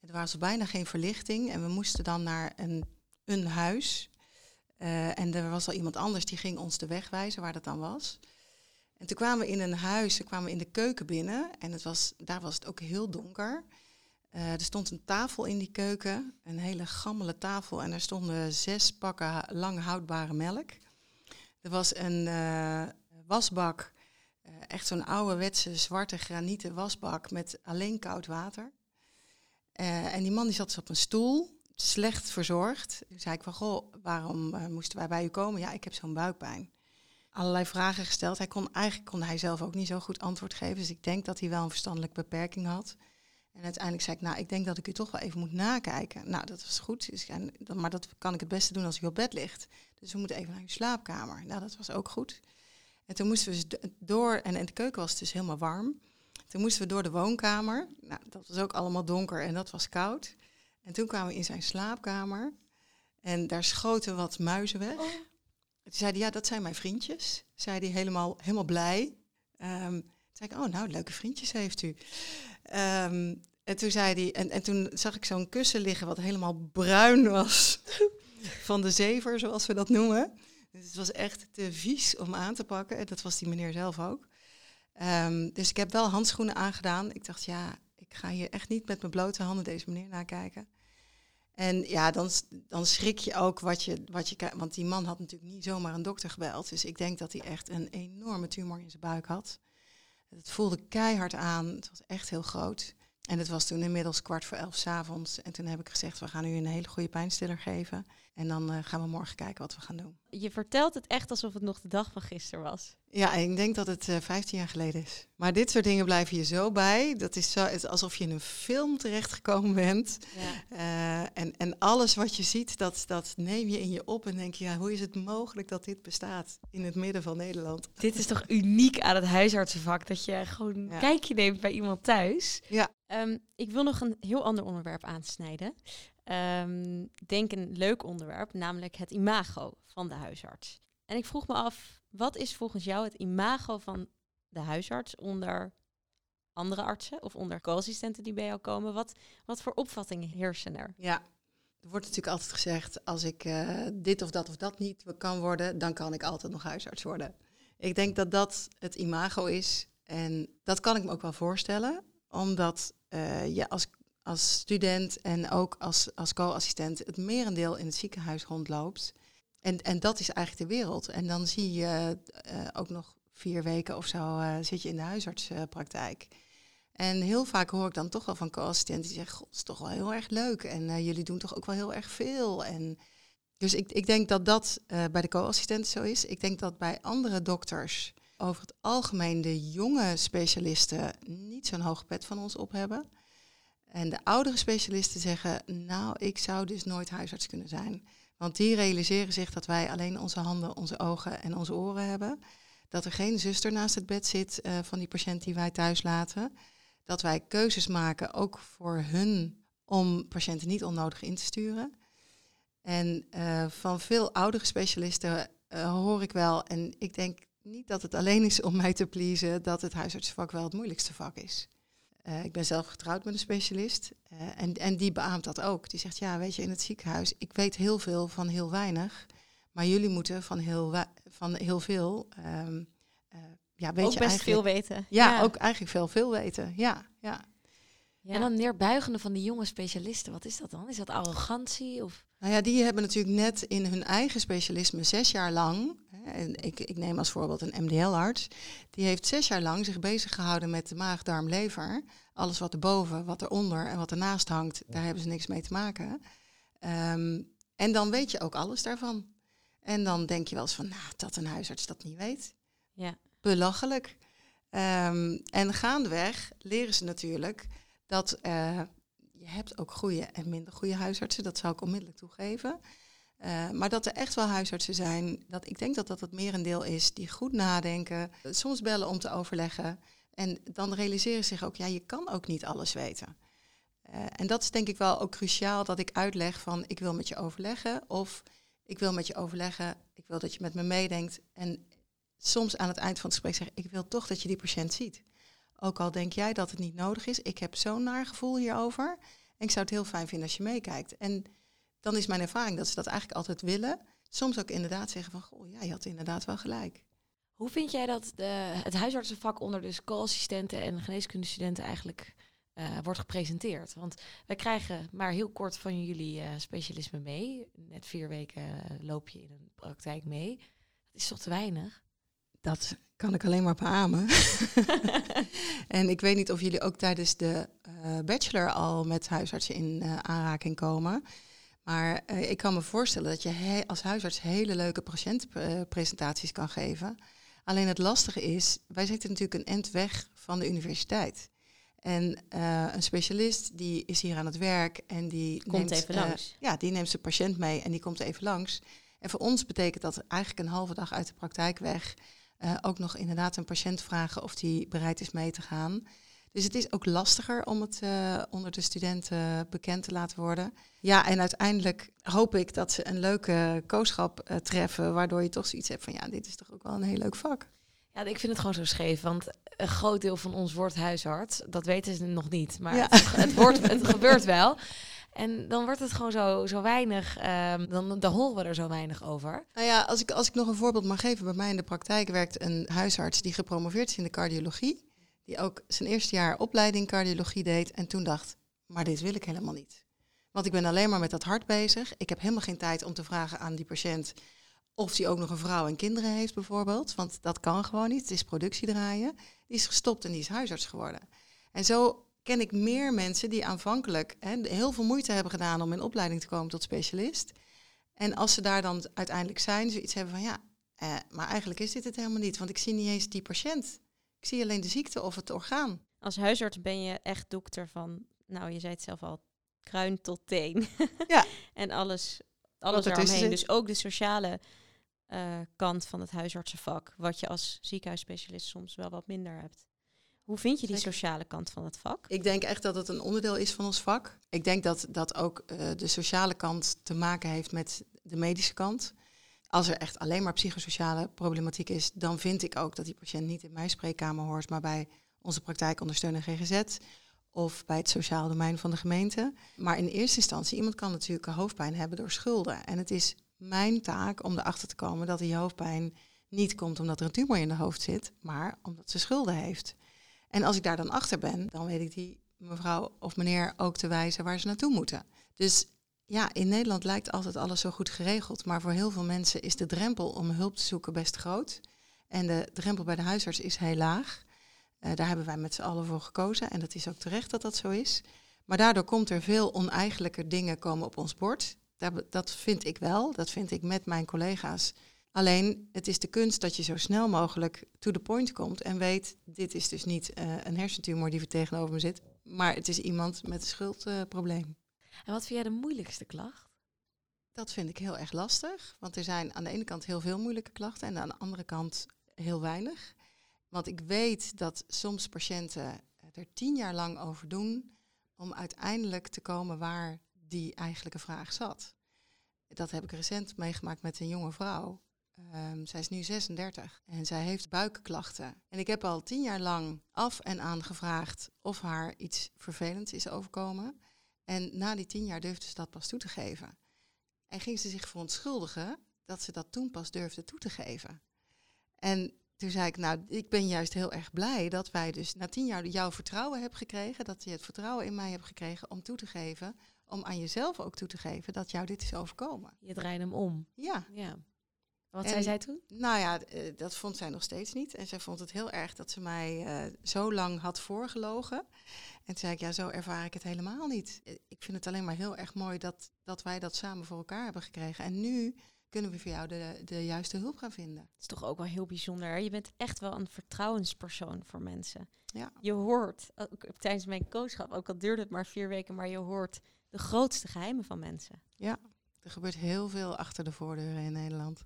En er was bijna geen verlichting. En we moesten dan naar een, een huis. Eh, en er was al iemand anders die ging ons de weg wijzen waar dat dan was. En toen kwamen we in een huis, we kwamen in de keuken binnen en het was, daar was het ook heel donker. Eh, er stond een tafel in die keuken, een hele gammele tafel en er stonden zes pakken lang houdbare melk. Er was een eh, wasbak, echt zo'n ouderwetse zwarte granieten wasbak met alleen koud water. Eh, en die man die zat dus op een stoel, slecht verzorgd. Toen zei ik van, goh, waarom eh, moesten wij bij u komen? Ja, ik heb zo'n buikpijn allerlei vragen gesteld. Hij kon eigenlijk kon hij zelf ook niet zo goed antwoord geven. Dus ik denk dat hij wel een verstandelijke beperking had. En uiteindelijk zei ik, nou, ik denk dat ik u toch wel even moet nakijken. Nou, dat was goed. Dus, maar dat kan ik het beste doen als u op bed ligt. Dus we moeten even naar uw slaapkamer. Nou, dat was ook goed. En toen moesten we dus do- door, en de keuken was het dus helemaal warm. Toen moesten we door de woonkamer. Nou, dat was ook allemaal donker en dat was koud. En toen kwamen we in zijn slaapkamer. En daar schoten wat muizen weg. Toen zei hij, ja, dat zijn mijn vriendjes. Zei hij helemaal, helemaal blij. Ehm, toen zei ik, oh, nou, leuke vriendjes heeft u. Ehm, en toen zei hij, en, en toen zag ik zo'n kussen liggen wat helemaal bruin was. van de zever, zoals we dat noemen. Dus het was echt te vies om aan te pakken. En dat was die meneer zelf ook. Ehm, dus ik heb wel handschoenen aangedaan. Ik dacht, ja, ik ga hier echt niet met mijn blote handen deze meneer nakijken. En ja, dan, dan schrik je ook wat je, wat je. Want die man had natuurlijk niet zomaar een dokter gebeld. Dus ik denk dat hij echt een enorme tumor in zijn buik had. Het voelde keihard aan. Het was echt heel groot. En het was toen inmiddels kwart voor elf avonds. En toen heb ik gezegd, we gaan u een hele goede pijnstiller geven. En dan eh, gaan we morgen kijken wat we gaan doen. Je vertelt het echt alsof het nog de dag van gisteren was. Ja, ik denk dat het eh 15 jaar geleden is. Maar dit soort dingen blijven je zo bij. Dat is, zo, het alsof je in een film terechtgekomen bent. Ja. Eh, en, en alles wat je ziet, dat, dat neem je in je op. En denk je, ja, hoe is het mogelijk dat dit bestaat in het midden van Nederland? Dit is toch uniek aan het huisartsenvak, dat je gewoon een Ja. kijkje neemt bij iemand thuis. Ja, Ehm, ik wil nog een heel ander onderwerp aansnijden. Ehm, denk een leuk onderwerp, namelijk het imago van de huisarts. En ik vroeg me af, wat is volgens jou het imago van de huisarts onder andere artsen of onder co-assistenten die bij jou komen? Wat, wat voor opvattingen heersen er? ja. Er wordt natuurlijk altijd gezegd, als ik eh, dit of dat of dat niet kan worden, dan kan ik altijd nog huisarts worden. Ik denk dat dat het imago is. En dat kan ik me ook wel voorstellen, omdat eh, je als, als student en ook als, als co-assistent het merendeel in het ziekenhuis rondloopt. En, en dat is eigenlijk de wereld. En dan zie je eh, ook nog vier weken of zo eh, zit je in de huisartspraktijk. En heel vaak hoor ik dan toch wel van co-assistenten die zeggen, god, is toch wel heel erg leuk. En eh, jullie doen toch ook wel heel erg veel. En dus ik, ik denk dat dat bij de co-assistenten zo is. Ik denk dat bij andere dokters over het algemeen de jonge specialisten niet zo'n hoog pet van ons op hebben. En de oudere specialisten zeggen, nou, ik zou dus nooit huisarts kunnen zijn. Want die realiseren zich dat wij alleen onze handen, onze ogen en onze oren hebben. Dat er geen zuster naast het bed zit eh, van die patiënt die wij thuis laten. Dat wij keuzes maken, ook voor hun, om patiënten niet onnodig in te sturen. En eh, van veel oudere specialisten eh, hoor ik wel, en ik denk niet dat het alleen is om mij te pleasen, dat het huisartsenvak wel het moeilijkste vak is. Eh, ik ben zelf getrouwd met een specialist eh, en, en die beaamt dat ook. Die zegt, ja, weet je, in het ziekenhuis, ik weet heel veel van heel weinig, maar jullie moeten van heel, van heel veel, eh, ja, weet Ook je best eigenlijk, veel weten. Ja, ook eigenlijk veel, veel weten. Ja, ja. Ja. En dan neerbuigende van die jonge specialisten, wat is dat dan? Is dat arrogantie? Of? Nou ja, die hebben natuurlijk net in hun eigen specialisme zes jaar lang, hè, en ik, ik neem als voorbeeld een MDL-arts, die heeft zes jaar lang zich bezig gehouden met de maag, darm, lever. Alles wat erboven, wat eronder en wat ernaast hangt, daar hebben ze niks mee te maken. Ehm, en dan weet je ook alles daarvan. En dan denk je wel eens van, nou, dat een huisarts dat niet weet. Ja. Belachelijk. Ehm, en gaandeweg leren ze natuurlijk dat eh, je hebt ook goede en minder goede huisartsen. Dat zou ik onmiddellijk toegeven. Eh, maar dat er echt wel huisartsen zijn, dat ik denk dat dat het merendeel is, die goed nadenken, soms bellen om te overleggen. En dan realiseren ze zich ook, ja, je kan ook niet alles weten. Eh, en dat is denk ik wel ook cruciaal dat ik uitleg van ik wil met je overleggen of ik wil met je overleggen, ik wil dat je met me meedenkt. En soms aan het eind van het gesprek zeg ik, ik wil toch dat je die patiënt ziet. Ook al denk jij dat het niet nodig is, ik heb zo'n naar gevoel hierover. En ik zou het heel fijn vinden als je meekijkt. En dan is mijn ervaring dat ze dat eigenlijk altijd willen. Soms ook inderdaad zeggen van, goh, ja, je had inderdaad wel gelijk. Hoe vind jij dat de, het huisartsenvak onder dus co-assistenten en geneeskundestudenten eigenlijk eh, wordt gepresenteerd? Want wij krijgen maar heel kort van jullie eh, specialisme mee. Net vier weken eh, loop je in een praktijk mee. Dat is toch te weinig? Dat kan ik alleen maar beamen. en ik weet niet of jullie ook tijdens de eh, bachelor al met huisartsen in eh, aanraking komen. Maar eh, ik kan me voorstellen dat je he- als huisarts hele leuke patiëntpresentaties kan geven. Alleen het lastige is, wij zitten natuurlijk een end weg van de universiteit. En een specialist die is hier aan het werk en die Komt neemt, even langs. ja, die neemt zijn patiënt mee en die komt even langs. En voor ons betekent dat eigenlijk een halve dag uit de praktijk weg. Eh, ook nog inderdaad een patiënt vragen of die bereid is mee te gaan. Dus het is ook lastiger om het eh, onder de studenten bekend te laten worden. Ja, en uiteindelijk hoop ik dat ze een leuke kooschap eh, treffen, waardoor je toch zoiets hebt van ja, dit is toch ook wel een heel leuk vak. Ja, ik vind het gewoon zo scheef, want een groot deel van ons wordt huisarts. Dat weten ze nog niet, maar Ja. het, het, wordt, het gebeurt wel. En dan wordt het gewoon zo, zo weinig, ehm, dan, dan horen we er zo weinig over. Nou ja, als ik, als ik nog een voorbeeld mag geven. Bij mij in de praktijk werkt een huisarts die gepromoveerd is in de cardiologie. Die ook zijn eerste jaar opleiding cardiologie deed. En toen dacht, maar dit wil ik helemaal niet. Want ik ben alleen maar met dat hart bezig. Ik heb helemaal geen tijd om te vragen aan die patiënt of die ook nog een vrouw en kinderen heeft bijvoorbeeld. Want dat kan gewoon niet. Het is productie draaien. Die is gestopt en die is huisarts geworden. En zo ken ik meer mensen die aanvankelijk hè, heel veel moeite hebben gedaan om in opleiding te komen tot specialist. En als ze daar dan uiteindelijk zijn, zoiets hebben van ja, eh, maar eigenlijk is dit het helemaal niet, want ik zie niet eens die patiënt. Ik zie alleen de ziekte of het orgaan. Als huisarts ben je echt dokter van, nou je zei het zelf al, kruin tot teen. Ja. en alles, alles zit. Dus ook de sociale eh, kant van het huisartsenvak, wat je als ziekenhuisspecialist soms wel wat minder hebt. Hoe vind je die sociale kant van het vak? Ik denk echt dat het een onderdeel is van ons vak. Ik denk dat dat ook eh, de sociale kant te maken heeft met de medische kant. Als er echt alleen maar psychosociale problematiek is, dan vind ik ook dat die patiënt niet in mijn spreekkamer hoort, maar bij onze praktijkondersteuner GGZ of bij het sociaal domein van de gemeente. Maar in eerste instantie, iemand kan natuurlijk hoofdpijn hebben door schulden. En het is mijn taak om erachter te komen dat die hoofdpijn niet komt omdat er een tumor in de hoofd zit, maar omdat ze schulden heeft. En als ik daar dan achter ben, dan weet ik die mevrouw of meneer ook te wijzen waar ze naartoe moeten. Dus ja, in Nederland lijkt altijd alles zo goed geregeld, maar voor heel veel mensen is de drempel om hulp te zoeken best groot. En de drempel bij de huisarts is heel laag. Eh, daar hebben wij met z'n allen voor gekozen en dat is ook terecht dat dat zo is. Maar daardoor komt er veel oneigenlijke dingen komen op ons bord. Dat, dat vind ik wel, dat vind ik met mijn collega's. Alleen, het is de kunst dat je zo snel mogelijk to the point komt en weet, dit is dus niet eh, een hersentumor die tegenover me zit, maar het is iemand met een schuldprobleem. En wat vind jij de moeilijkste klacht? Dat vind ik heel erg lastig, want er zijn aan de ene kant heel veel moeilijke klachten en aan de andere kant heel weinig. Want ik weet dat soms patiënten er tien jaar lang over doen om uiteindelijk te komen waar die eigenlijke vraag zat. Dat heb ik recent meegemaakt met een jonge vrouw. Ehm, zij is nu 36 en zij heeft buikklachten. En ik heb al tien jaar lang af en aan gevraagd of haar iets vervelends is overkomen. En na die tien jaar durfde ze dat pas toe te geven. En ging ze zich verontschuldigen dat ze dat toen pas durfde toe te geven. En toen zei ik, nou, ik ben juist heel erg blij dat wij dus na tien jaar jouw vertrouwen hebben gekregen. Dat je het vertrouwen in mij hebt gekregen om toe te geven. Om aan jezelf ook toe te geven dat jou dit is overkomen. Je draait hem om. Ja, Ja. Wat En- zei zij toen? nou ja, eh, dat vond zij nog steeds niet. En zij vond het heel erg dat ze mij eh, zo lang had voorgelogen. En toen zei ik, ja, zo ervaar ik het helemaal niet. Eh, Ik vind het alleen maar heel erg mooi dat, dat wij dat samen voor elkaar hebben gekregen. En nu kunnen we voor jou de, de juiste hulp gaan vinden. Het is toch ook wel heel bijzonder. hè? Je bent echt wel een vertrouwenspersoon voor mensen. Ja. Je hoort, ook tijdens mijn coachschap, ook al duurde het maar vier weken, maar je hoort de grootste geheimen van mensen. Er gebeurt heel veel achter de voordeuren in Nederland.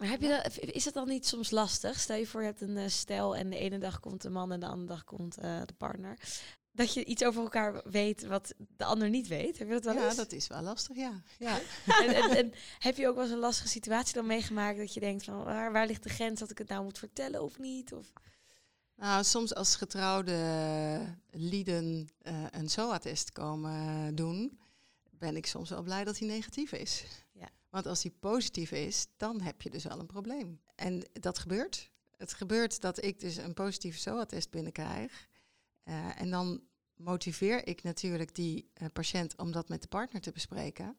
Maar heb je dat, is het dan niet soms lastig? Stel je voor, je hebt een eh, stel en de ene dag komt de man en de andere dag komt eh, de partner. Dat je iets over elkaar weet wat de ander niet weet. Heb je dat wel Ja, eens? dat is wel lastig, ja. ja. en, en, en heb je ook wel eens een lastige situatie dan meegemaakt dat je denkt van waar, waar ligt de grens dat ik het nou moet vertellen of niet? Of, Nou, soms als getrouwde lieden eh, een SOA-test komen doen, ben ik soms wel blij dat hij negatief is. Ja. Want als hij positief is, dan heb je dus wel een probleem. En dat gebeurt. Het gebeurt dat ik dus een positieve SOA-test binnenkrijg. Eh, en dan motiveer ik natuurlijk die eh, patiënt om dat met de partner te bespreken.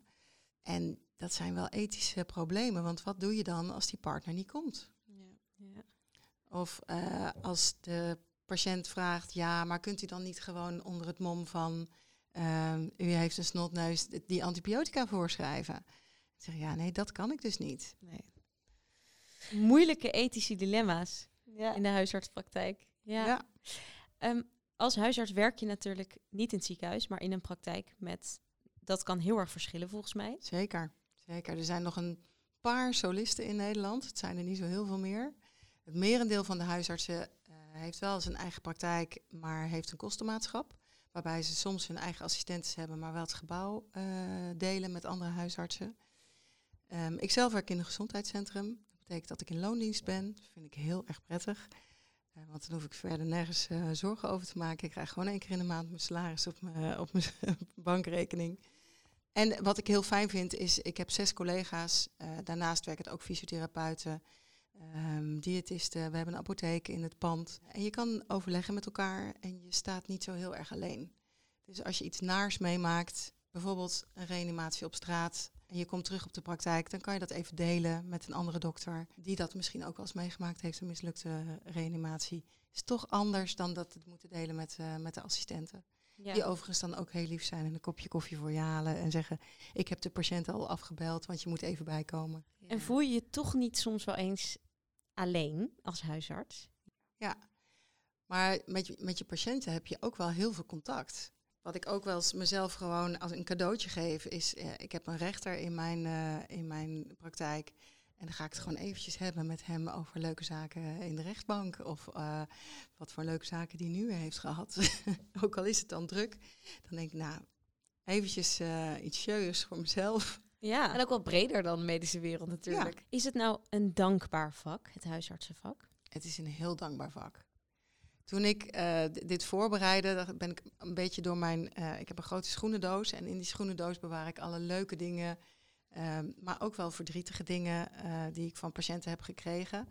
En dat zijn wel ethische problemen, want wat doe je dan als die partner niet komt? Ja. Of eh, als de patiënt vraagt, ja, maar kunt u dan niet gewoon onder het mom van ehm, u heeft een snotneus die antibiotica voorschrijven? Ik zeg, ja, nee, dat kan ik dus niet. nee. Moeilijke ethische dilemma's Ja. in de huisartspraktijk. Ja. Ja. Ehm, als huisarts werk je natuurlijk niet in het ziekenhuis, maar in een praktijk met. Dat kan heel erg verschillen volgens mij. Zeker, zeker. Er zijn nog een paar solisten in Nederland. Het zijn er niet zo heel veel meer. Het merendeel van de huisartsen eh, heeft wel zijn eigen praktijk, maar heeft een kostenmaatschap. Waarbij ze soms hun eigen assistenten hebben, maar wel het gebouw eh, delen met andere huisartsen. Ehm, ik zelf werk in een gezondheidscentrum. Dat betekent dat ik in loondienst ben. Dat vind ik heel erg prettig. Eh, want dan hoef ik verder nergens eh, zorgen over te maken. Ik krijg gewoon één keer in de maand mijn salaris op mijn, op mijn bankrekening. En wat ik heel fijn vind is, ik heb zes collega's. eh, daarnaast werken ook fysiotherapeuten, ehm, diëtisten. We hebben een apotheek in het pand. En je kan overleggen met elkaar en je staat niet zo heel erg alleen. Dus als je iets naars meemaakt, bijvoorbeeld een reanimatie op straat... en je komt terug op de praktijk, dan kan je dat even delen met een andere dokter... die dat misschien ook wel eens meegemaakt heeft, een mislukte reanimatie. is toch anders dan dat het moeten delen met, eh, met de assistenten. Ja. Die overigens dan ook heel lief zijn en een kopje koffie voor je halen. En zeggen, ik heb de patiënt al afgebeld, want je moet even bijkomen. En voel je je toch niet soms wel eens alleen als huisarts? Maar met je, met je patiënten heb je ook wel heel veel contact. Wat ik ook wel eens mezelf gewoon als een cadeautje geef, is eh, ik heb een rechter in mijn, eh, in mijn praktijk. En dan ga ik het gewoon eventjes hebben met hem over leuke zaken in de rechtbank. Of eh, wat voor leuke zaken die nu heeft gehad. ook al is het dan druk. Dan denk ik, nou, eventjes eh, iets sjeuers voor mezelf. Ja. En ook wel breder dan de medische wereld natuurlijk. Is het nou een dankbaar vak, het huisartsenvak? Het is een heel dankbaar vak. Toen ik eh, dit voorbereidde, ben ik een beetje door mijn. eh, ik heb een grote schoenendoos en in die schoenendoos bewaar ik alle leuke dingen, ehm, maar ook wel verdrietige dingen eh, die ik van patiënten heb gekregen.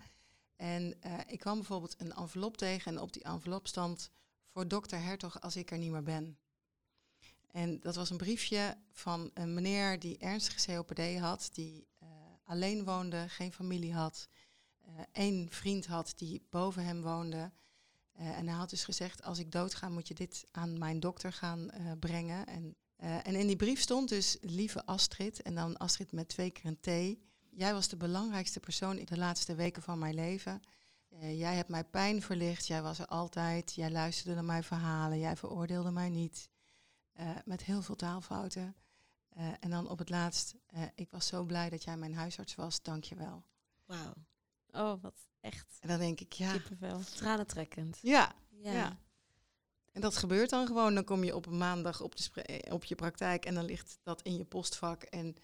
En ik kwam bijvoorbeeld een envelop tegen en op die envelop stond voor dokter Hertog als ik er niet meer ben. En dat was een briefje van een meneer die ernstige COPD had, die alleen woonde, geen familie had, één vriend had die boven hem woonde. Eh, en hij had dus gezegd, als ik doodga moet je dit aan mijn dokter gaan eh, brengen. En, eh, en in die brief stond dus, lieve Astrid, en dan Astrid met twee keer een T. Jij was de belangrijkste persoon in de laatste weken van mijn leven. Eh, jij hebt mij pijn verlicht, jij was er altijd. Jij luisterde naar mijn verhalen, jij veroordeelde mij niet. Eh, met heel veel taalfouten. Eh, en dan op het laatst, eh, ik was zo blij dat jij mijn huisarts was, dank je wel. Wauw. Oh, wat echt En dan denk ik, ja, kippenvel. Tranentrekkend. ja, Ja. Ja. En dat gebeurt dan gewoon. Dan kom je op een maandag op, de eh, op je praktijk en dan ligt dat in je postvak. En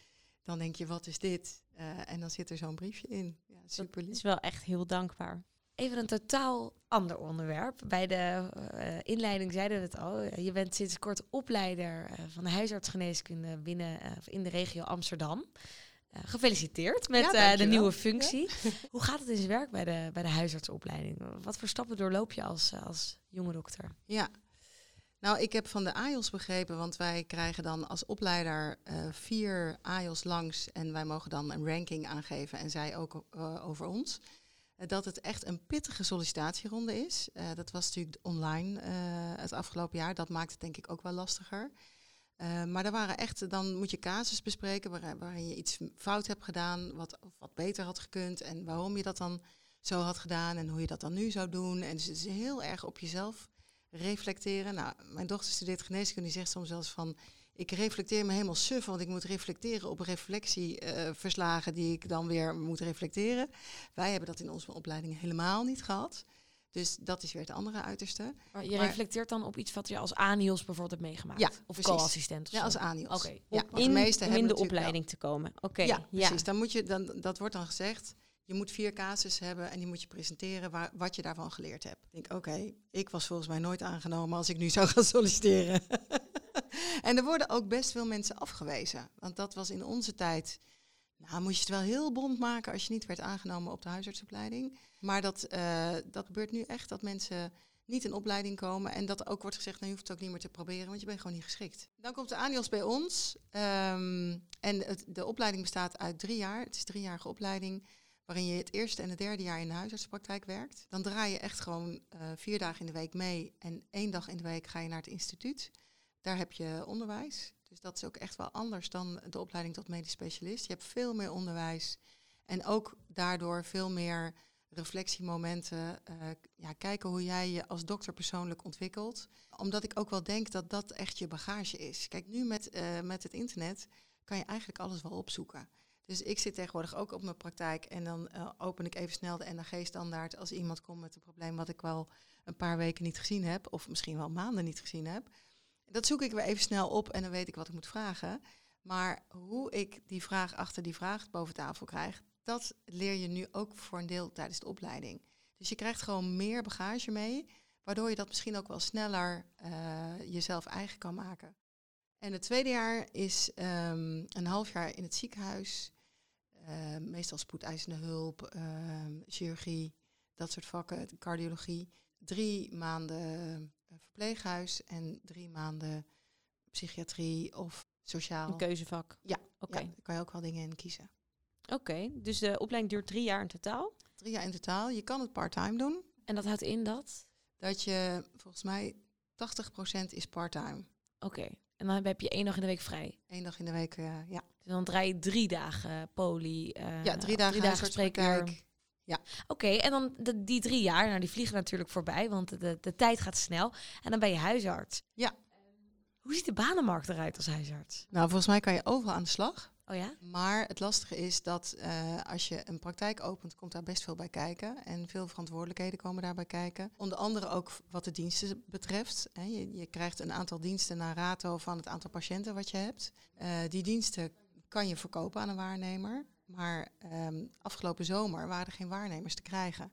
dan denk je, wat is dit? Eh, en dan zit er zo'n briefje in. Ja, super Het lief. is wel echt heel dankbaar. Even een totaal ander onderwerp. Bij de eh, inleiding zeiden we het al. Je bent sinds kort opleider eh, van de huisartsgeneeskunde binnen eh, in de regio Amsterdam. Eh, gefeliciteerd met Ja, eh, de nieuwe functie. Hoe gaat het in zijn werk bij de, bij de huisartsopleiding? Wat voor stappen doorloop je als, eh, als jonge dokter? Ja. Nou, ik heb van de AIOS begrepen, want wij krijgen dan als opleider vier AIOS langs en wij mogen dan een ranking aangeven en zij ook over ons. Dat het echt een pittige sollicitatieronde is. Dat was natuurlijk online het afgelopen jaar. Dat maakt het denk ik ook wel lastiger. Eh, maar er waren echt, dan moet je casus bespreken waar- waarin je iets fout hebt gedaan, wat, wat beter had gekund en waarom je dat dan zo had gedaan en hoe je dat dan nu zou doen. En dus het is heel erg op jezelf reflecteren. Nou, mijn dochter studeert geneeskunde, die zegt soms eens van... Ik reflecteer me helemaal suf, want ik moet reflecteren op reflectieverslagen die ik dan weer moet reflecteren. Wij hebben dat in onze opleiding helemaal niet gehad. Dus dat is weer het andere uiterste. Maar je Maar- reflecteert dan op iets wat je als ANIOS bijvoorbeeld hebt meegemaakt? Ja, of co-assistent? Ja, als ANIOS. Oké. Ja, de in, meeste om in de wel- opleiding te komen. Oké, Ja, precies. Dan moet je, dan, dat wordt dan gezegd, je moet vier casus hebben en die moet je presenteren waar, wat je daarvan geleerd hebt. Ik denk, oké, ik was volgens mij nooit aangenomen als ik nu zou gaan solliciteren. en er worden ook best veel mensen afgewezen. Want dat was in onze tijd, nou moest je het wel heel bond maken als je niet werd aangenomen op de huisartsopleiding. Maar dat, eh, dat gebeurt nu echt, dat mensen niet in opleiding komen. En dat ook wordt gezegd, nou, je hoeft het ook niet meer te proberen, want je bent gewoon niet geschikt. Dan komt de ANIOS bij ons. ehm, en de opleiding bestaat uit drie jaar. Het is een driejarige opleiding, waarin je het eerste en het derde jaar in de huisartsenpraktijk werkt. Dan draai je echt gewoon eh, vier dagen in de week mee. En één dag in de week ga je naar het instituut. Daar heb je onderwijs. Dus dat is ook echt wel anders dan de opleiding tot medisch specialist. Je hebt veel meer onderwijs. En ook daardoor veel meer reflectiemomenten. eh, ja, kijken hoe jij je als dokter persoonlijk ontwikkelt. Omdat ik ook wel denk dat dat echt je bagage is. Kijk, nu met, eh, met het internet kan je eigenlijk alles wel opzoeken. Dus ik zit tegenwoordig ook op mijn praktijk en dan eh, open ik even snel de NAG-standaard als iemand komt met een probleem wat ik wel een paar weken niet gezien heb, of misschien wel maanden niet gezien heb. Dat zoek ik weer even snel op en dan weet ik wat ik moet vragen. Maar hoe ik die vraag achter die vraag boven tafel krijg, dat leer je nu ook voor een deel tijdens de opleiding. Dus je krijgt gewoon meer bagage mee, waardoor je dat misschien ook wel sneller eh, jezelf eigen kan maken. En het tweede jaar is ehm, een half jaar in het ziekenhuis. eh, meestal spoedeisende hulp, ehm, chirurgie, dat soort vakken, cardiologie. Drie maanden eh, verpleeghuis en drie maanden psychiatrie of sociaal. Een keuzevak. Ja, Oké, Ja, daar kan je ook wel dingen in kiezen. Oké, dus de opleiding duurt drie jaar in totaal. Drie jaar in totaal. Je kan het part-time doen. En dat houdt in dat? Dat je volgens mij 80% is part-time. Oké. En dan heb je één dag in de week vrij. Eén dag in de week, eh, ja. Dus dan draai je drie dagen poli. eh, ja, drie dagen, spreekuur. huisartspraktijk. Oké, en dan de, die drie jaar, nou die vliegen natuurlijk voorbij, want de, de tijd gaat snel. En dan ben je huisarts. Ja. Hoe ziet de banenmarkt eruit als huisarts? Nou, volgens mij kan je overal aan de slag. Oh ja? Maar het lastige is dat eh, als je een praktijk opent, komt daar best veel bij kijken. En veel verantwoordelijkheden komen daarbij kijken. Onder andere ook wat de diensten betreft. Hè. Je, je krijgt een aantal diensten naar rato van het aantal patiënten wat je hebt. Eh, die diensten kan je verkopen aan een waarnemer. Maar ehm, afgelopen zomer waren er geen waarnemers te krijgen.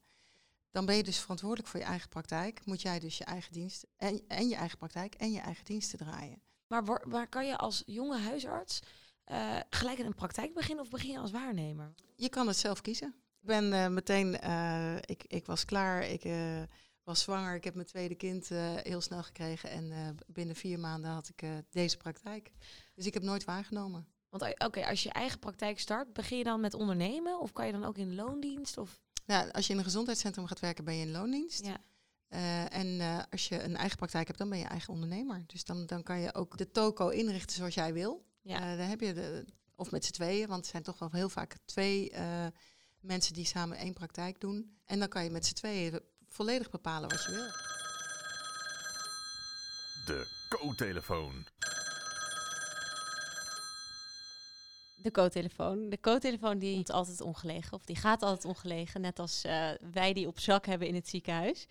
Dan ben je dus verantwoordelijk voor je eigen praktijk. Moet jij dus je eigen dienst en, en je eigen praktijk en je eigen diensten draaien. Maar waar, waar kan je als jonge huisarts eh, gelijk in een praktijk beginnen of begin je als waarnemer? Je kan het zelf kiezen. Ik ben eh, meteen, eh, ik, ik was klaar, ik was zwanger, ik heb mijn tweede kind heel snel gekregen en binnen vier maanden had ik deze praktijk. Dus ik heb nooit waargenomen. Want oké, als je eigen praktijk start, begin je dan met ondernemen of kan je dan ook in loondienst? Of als je in een gezondheidscentrum gaat werken, ben je in loondienst. ja. En als je een eigen praktijk hebt, dan ben je eigen ondernemer. Dus dan, dan kan je ook de toko inrichten zoals jij wil. Ja. Eh, dan heb je de, of met z'n tweeën, want het zijn toch wel heel vaak twee eh, mensen die samen één praktijk doen. En dan kan je met z'n tweeën volledig bepalen wat je wil. De co-telefoon. De co-telefoon. De co-telefoon die komt altijd ongelegen. Of die gaat altijd ongelegen. Net als eh, wij die op zak hebben in het ziekenhuis.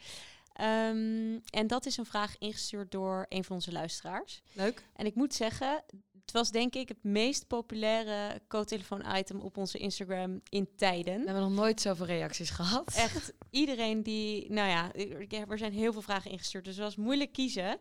Ehm, en dat is een vraag ingestuurd door een van onze luisteraars. Leuk? En ik moet zeggen, het was denk ik het meest populaire co-telefoon-item op onze Instagram in tijden. We hebben nog nooit zoveel reacties gehad. Echt iedereen die, nou ja, er zijn heel veel vragen ingestuurd, dus het was moeilijk kiezen.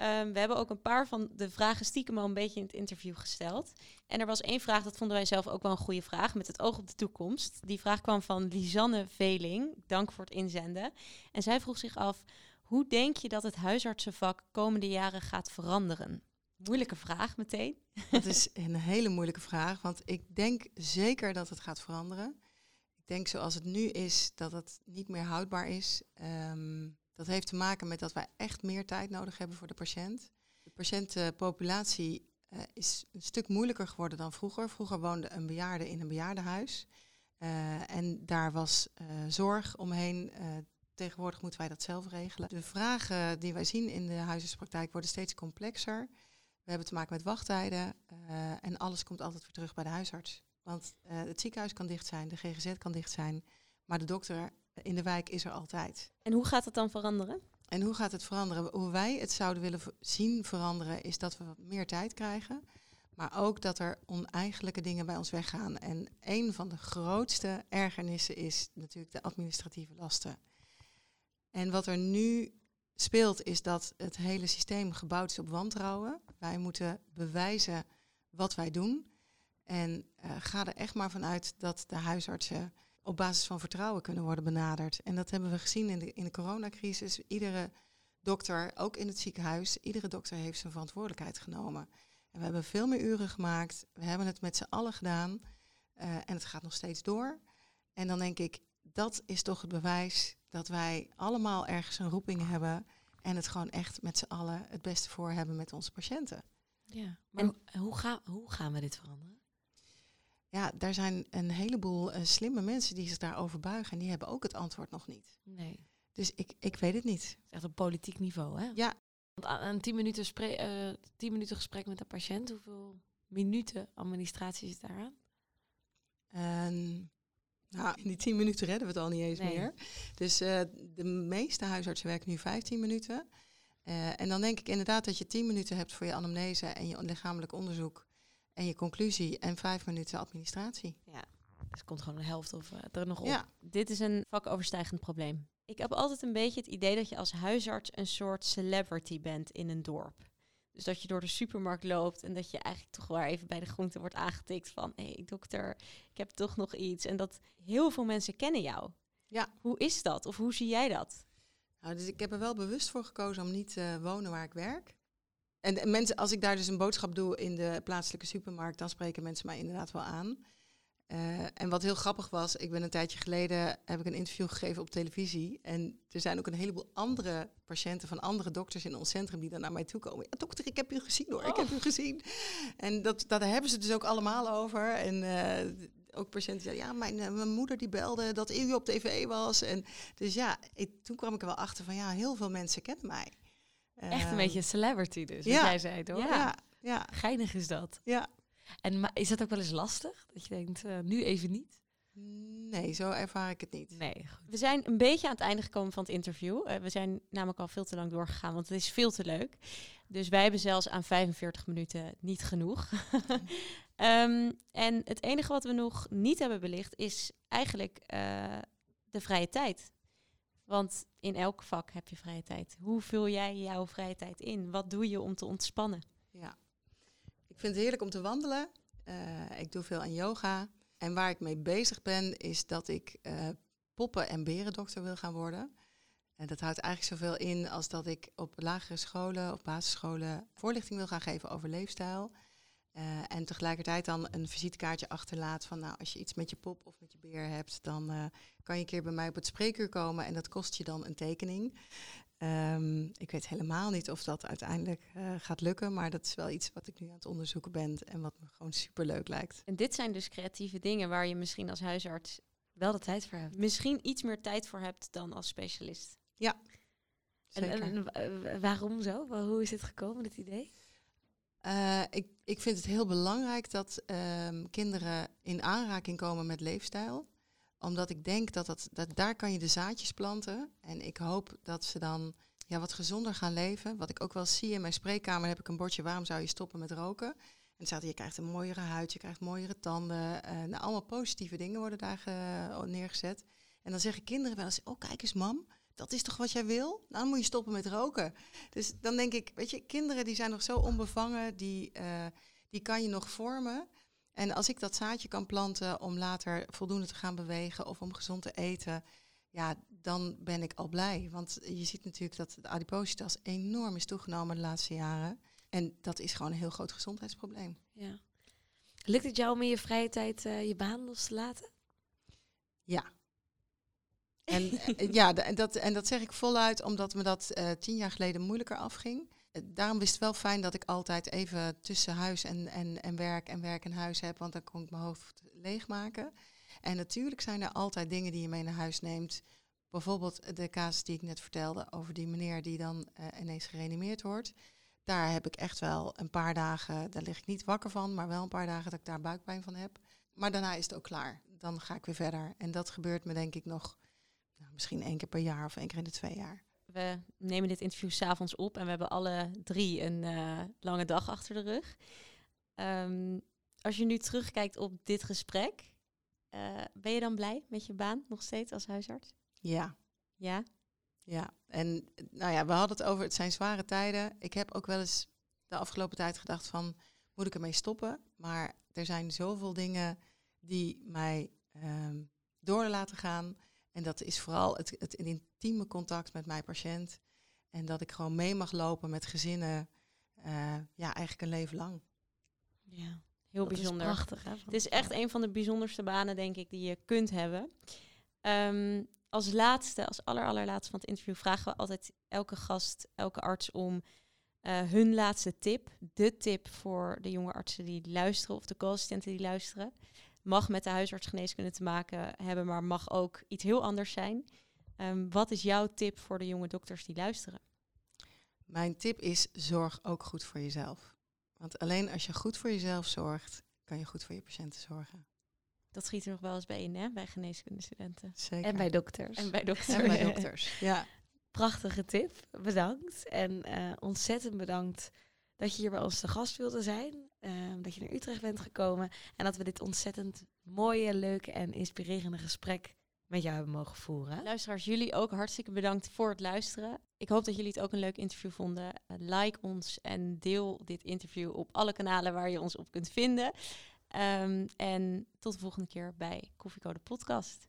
Ehm, we hebben ook een paar van de vragen stiekem al een beetje in het interview gesteld. En er was één vraag, dat vonden wij zelf ook wel een goede vraag, met het oog op de toekomst. Die vraag kwam van Lisanne Veling. Dank voor het inzenden. En zij vroeg zich af, hoe denk je dat het huisartsenvak komende jaren gaat veranderen? Moeilijke vraag meteen. Dat is een hele moeilijke vraag, want ik denk zeker dat het gaat veranderen. Ik denk zoals het nu is, dat het niet meer houdbaar is. Ehm, dat heeft te maken met dat wij echt meer tijd nodig hebben voor de patiënt. De patiëntenpopulatie eh, is een stuk moeilijker geworden dan vroeger. Vroeger woonde een bejaarde in een bejaardenhuis. Eh, en daar was eh, zorg omheen. Tegenwoordig moeten wij dat zelf regelen. De vragen die wij zien in de huisartspraktijk worden steeds complexer. We hebben te maken met wachttijden eh, en alles komt altijd weer terug bij de huisarts. Want eh, het ziekenhuis kan dicht zijn, de GGZ kan dicht zijn, maar de dokter in de wijk is er altijd. En hoe gaat het dan veranderen? En hoe gaat het veranderen? Hoe wij het zouden willen zien veranderen, is dat we wat meer tijd krijgen. Maar ook dat er oneigenlijke dingen bij ons weggaan. En een van de grootste ergernissen is natuurlijk de administratieve lasten. En wat er nu speelt, is dat het hele systeem gebouwd is op wantrouwen. Wij moeten bewijzen wat wij doen. En eh, ga er echt maar vanuit dat de huisartsen op basis van vertrouwen kunnen worden benaderd. En dat hebben we gezien in de, in de coronacrisis. Iedere dokter, ook in het ziekenhuis, iedere dokter heeft zijn verantwoordelijkheid genomen. En we hebben veel meer uren gemaakt. We hebben het met z'n allen gedaan. eh, en het gaat nog steeds door. En dan denk ik, dat is toch het bewijs dat wij allemaal ergens een roeping hebben. En het gewoon echt met z'n allen het beste voor hebben met onze patiënten. Ja. Maar En- hoe, hoe, gaan, hoe gaan we dit veranderen? Ja, daar zijn een heleboel eh, slimme mensen die zich daarover buigen. En die hebben ook het antwoord nog niet. Nee. Dus ik, ik weet het niet. Het is echt op politiek niveau, hè? Ja. Want aan een 10 minuten, eh, 10 minuten gesprek met een patiënt, hoeveel minuten administratie zit daaraan? En, nou, in die 10 minuten redden we het al niet eens Nee. meer. Dus eh, de meeste huisartsen werken nu 15 minuten. Eh, en dan denk ik inderdaad dat je 10 minuten hebt voor je anamnese en je lichamelijk onderzoek en je conclusie en 5 minuten administratie. Dus er komt gewoon een helft of eh, er nog op. Ja, Dit is een vakoverstijgend probleem. Ik heb altijd een beetje het idee dat je als huisarts een soort celebrity bent in een dorp. Dus dat je door de supermarkt loopt en dat je eigenlijk toch wel even bij de groente wordt aangetikt van... hé hey, dokter, ik heb toch nog iets. En dat heel veel mensen kennen jou. Ja. Hoe is dat? Of hoe zie jij dat? Nou, dus ik heb er wel bewust voor gekozen om niet te wonen waar ik werk. En de mensen, als ik daar dus een boodschap doe in de plaatselijke supermarkt, dan spreken mensen mij inderdaad wel aan. Eh, en wat heel grappig was, ik ben een tijdje geleden, heb ik een interview gegeven op televisie. En er zijn ook een heleboel andere patiënten van andere dokters in ons centrum die dan naar mij toe komen. Ja, dokter, ik heb u gezien hoor, ik heb u gezien. En dat, dat hebben ze dus ook allemaal over. En eh, ook patiënten zeiden, ja, mijn, eh, mijn moeder die belde dat u op tv was. En dus ja, ik- toen kwam ik er wel achter van, ja, heel veel mensen kennen mij. Echt een Ehm, beetje een celebrity dus, wat ja. jij zei, toch? Ja, ja, Geinig is dat. ja. En is dat ook wel eens lastig? Dat je denkt, eh, nu even niet? Nee, zo ervaar ik het niet. Nee, goed. We zijn een beetje aan het einde gekomen van het interview. Eh, we zijn namelijk al veel te lang doorgegaan, want het is veel te leuk. Dus wij hebben zelfs aan 45 minuten niet genoeg. Ehm, en het enige wat we nog niet hebben belicht is eigenlijk eh, de vrije tijd. Want in elk vak heb je vrije tijd. Hoe vul jij jouw vrije tijd in? Wat doe je om te ontspannen? Ja. Ik vind het heerlijk om te wandelen. Eh, ik doe veel aan yoga. En waar ik mee bezig ben, is dat ik eh, poppen- en berendokter wil gaan worden. En dat houdt eigenlijk zoveel in als dat ik op lagere scholen, op basisscholen, voorlichting wil gaan geven over leefstijl. Eh, en tegelijkertijd dan een visitekaartje achterlaat van, nou, als je iets met je pop of met je beer hebt, dan kan je een keer bij mij op het spreekuur komen en dat kost je dan een tekening. Ehm, ik weet helemaal niet of dat uiteindelijk eh, gaat lukken, maar dat is wel iets wat ik nu aan het onderzoeken ben en wat me gewoon superleuk lijkt. En dit zijn dus creatieve dingen waar je misschien als huisarts Wel de tijd voor hebben. misschien iets meer tijd voor hebt dan als specialist. En, Zeker. en wa- wa- waarom zo? Hoe is dit gekomen, dit idee? Eh, ik, ik vind het heel belangrijk dat ehm, kinderen in aanraking komen met leefstijl. Omdat ik denk dat, dat, dat daar kan je de zaadjes planten. En ik hoop dat ze dan ja, wat gezonder gaan leven. Wat ik ook wel zie in mijn spreekkamer heb ik een bordje waarom zou je stoppen met roken. En staat, je krijgt een mooiere huid, je krijgt mooiere tanden. eh, nou, allemaal positieve dingen worden daar ge- neergezet. En dan zeggen kinderen wel eens, oh kijk eens mam, dat is toch wat jij wil? Nou, dan moet je stoppen met roken. Dus dan denk ik, weet je, kinderen die zijn nog zo onbevangen, die, eh, die kan je nog vormen. En als ik dat zaadje kan planten om later voldoende te gaan bewegen of om gezond te eten, ja, dan ben ik al blij. Want je ziet natuurlijk dat de adipositas enorm is toegenomen de laatste jaren. En dat is gewoon een heel groot gezondheidsprobleem. Ja. Lukt het jou om in je vrije tijd eh, je baan los te laten? Ja. En, eh, ja, dat, en dat zeg ik voluit, omdat me dat eh, tien jaar geleden moeilijker afging. Eh, Daarom is het wel fijn dat ik altijd even tussen huis en, en, en werk en werk en huis heb, want dan kon ik mijn hoofd leegmaken. En natuurlijk zijn er altijd dingen die je mee naar huis neemt. Bijvoorbeeld de casus die ik net vertelde over die meneer die dan eh, ineens gereanimeerd wordt. Daar heb ik echt wel een paar dagen, daar lig ik niet wakker van, maar wel een paar dagen dat ik daar buikpijn van heb. Maar daarna is het ook klaar. Dan ga ik weer verder. En dat gebeurt me denk ik nog nou, misschien één keer per jaar of één keer in de twee jaar. We nemen dit interview s'avonds op en we hebben alle drie een eh, lange dag achter de rug. Ehm, als je nu terugkijkt op dit gesprek, eh, ben je dan blij met je baan nog steeds als huisarts? Ja, Ja? ja. En nou ja, we hadden het over, het zijn zware tijden. Ik heb ook wel eens de afgelopen tijd gedacht van, moet ik ermee stoppen? Maar er zijn zoveel dingen die mij ehm, door laten gaan. En dat is vooral het, het intieme contact met mijn patiënt. En dat ik gewoon mee mag lopen met gezinnen. eh, ja, eigenlijk een leven lang. Ja. Heel Dat is bijzonder. prachtig. Hè, Het is echt een van de bijzonderste banen, denk ik, die je kunt hebben. Ehm, als laatste, als aller, allerlaatste van het interview, vragen we altijd elke gast, elke arts om eh, hun laatste tip. De tip voor de jonge artsen die luisteren of de co-assistenten die luisteren. Mag met de huisartsgeneeskunde te maken hebben, maar mag ook iets heel anders zijn. Ehm, wat is jouw tip voor de jonge dokters die luisteren? Mijn tip is, zorg ook goed voor jezelf. Want alleen als je goed voor jezelf zorgt, kan je goed voor je patiënten zorgen. Dat schiet er nog wel eens bij in, hè, bij geneeskundestudenten. Zeker. En bij dokters. En bij dokters. En bij dokters. Ja, Prachtige tip. Bedankt. En eh, ontzettend bedankt dat je hier bij ons te gast wilde zijn. Ehm, dat je naar Utrecht bent gekomen. En dat we dit ontzettend mooie, leuke en inspirerende gesprek met jou hebben mogen voeren. Luisteraars, jullie ook hartstikke bedankt voor het luisteren. Ik hoop dat jullie het ook een leuk interview vonden. Eh, like ons en deel dit interview op alle kanalen waar je ons op kunt vinden. Ehm, en tot de volgende keer bij Koffiecode Podcast.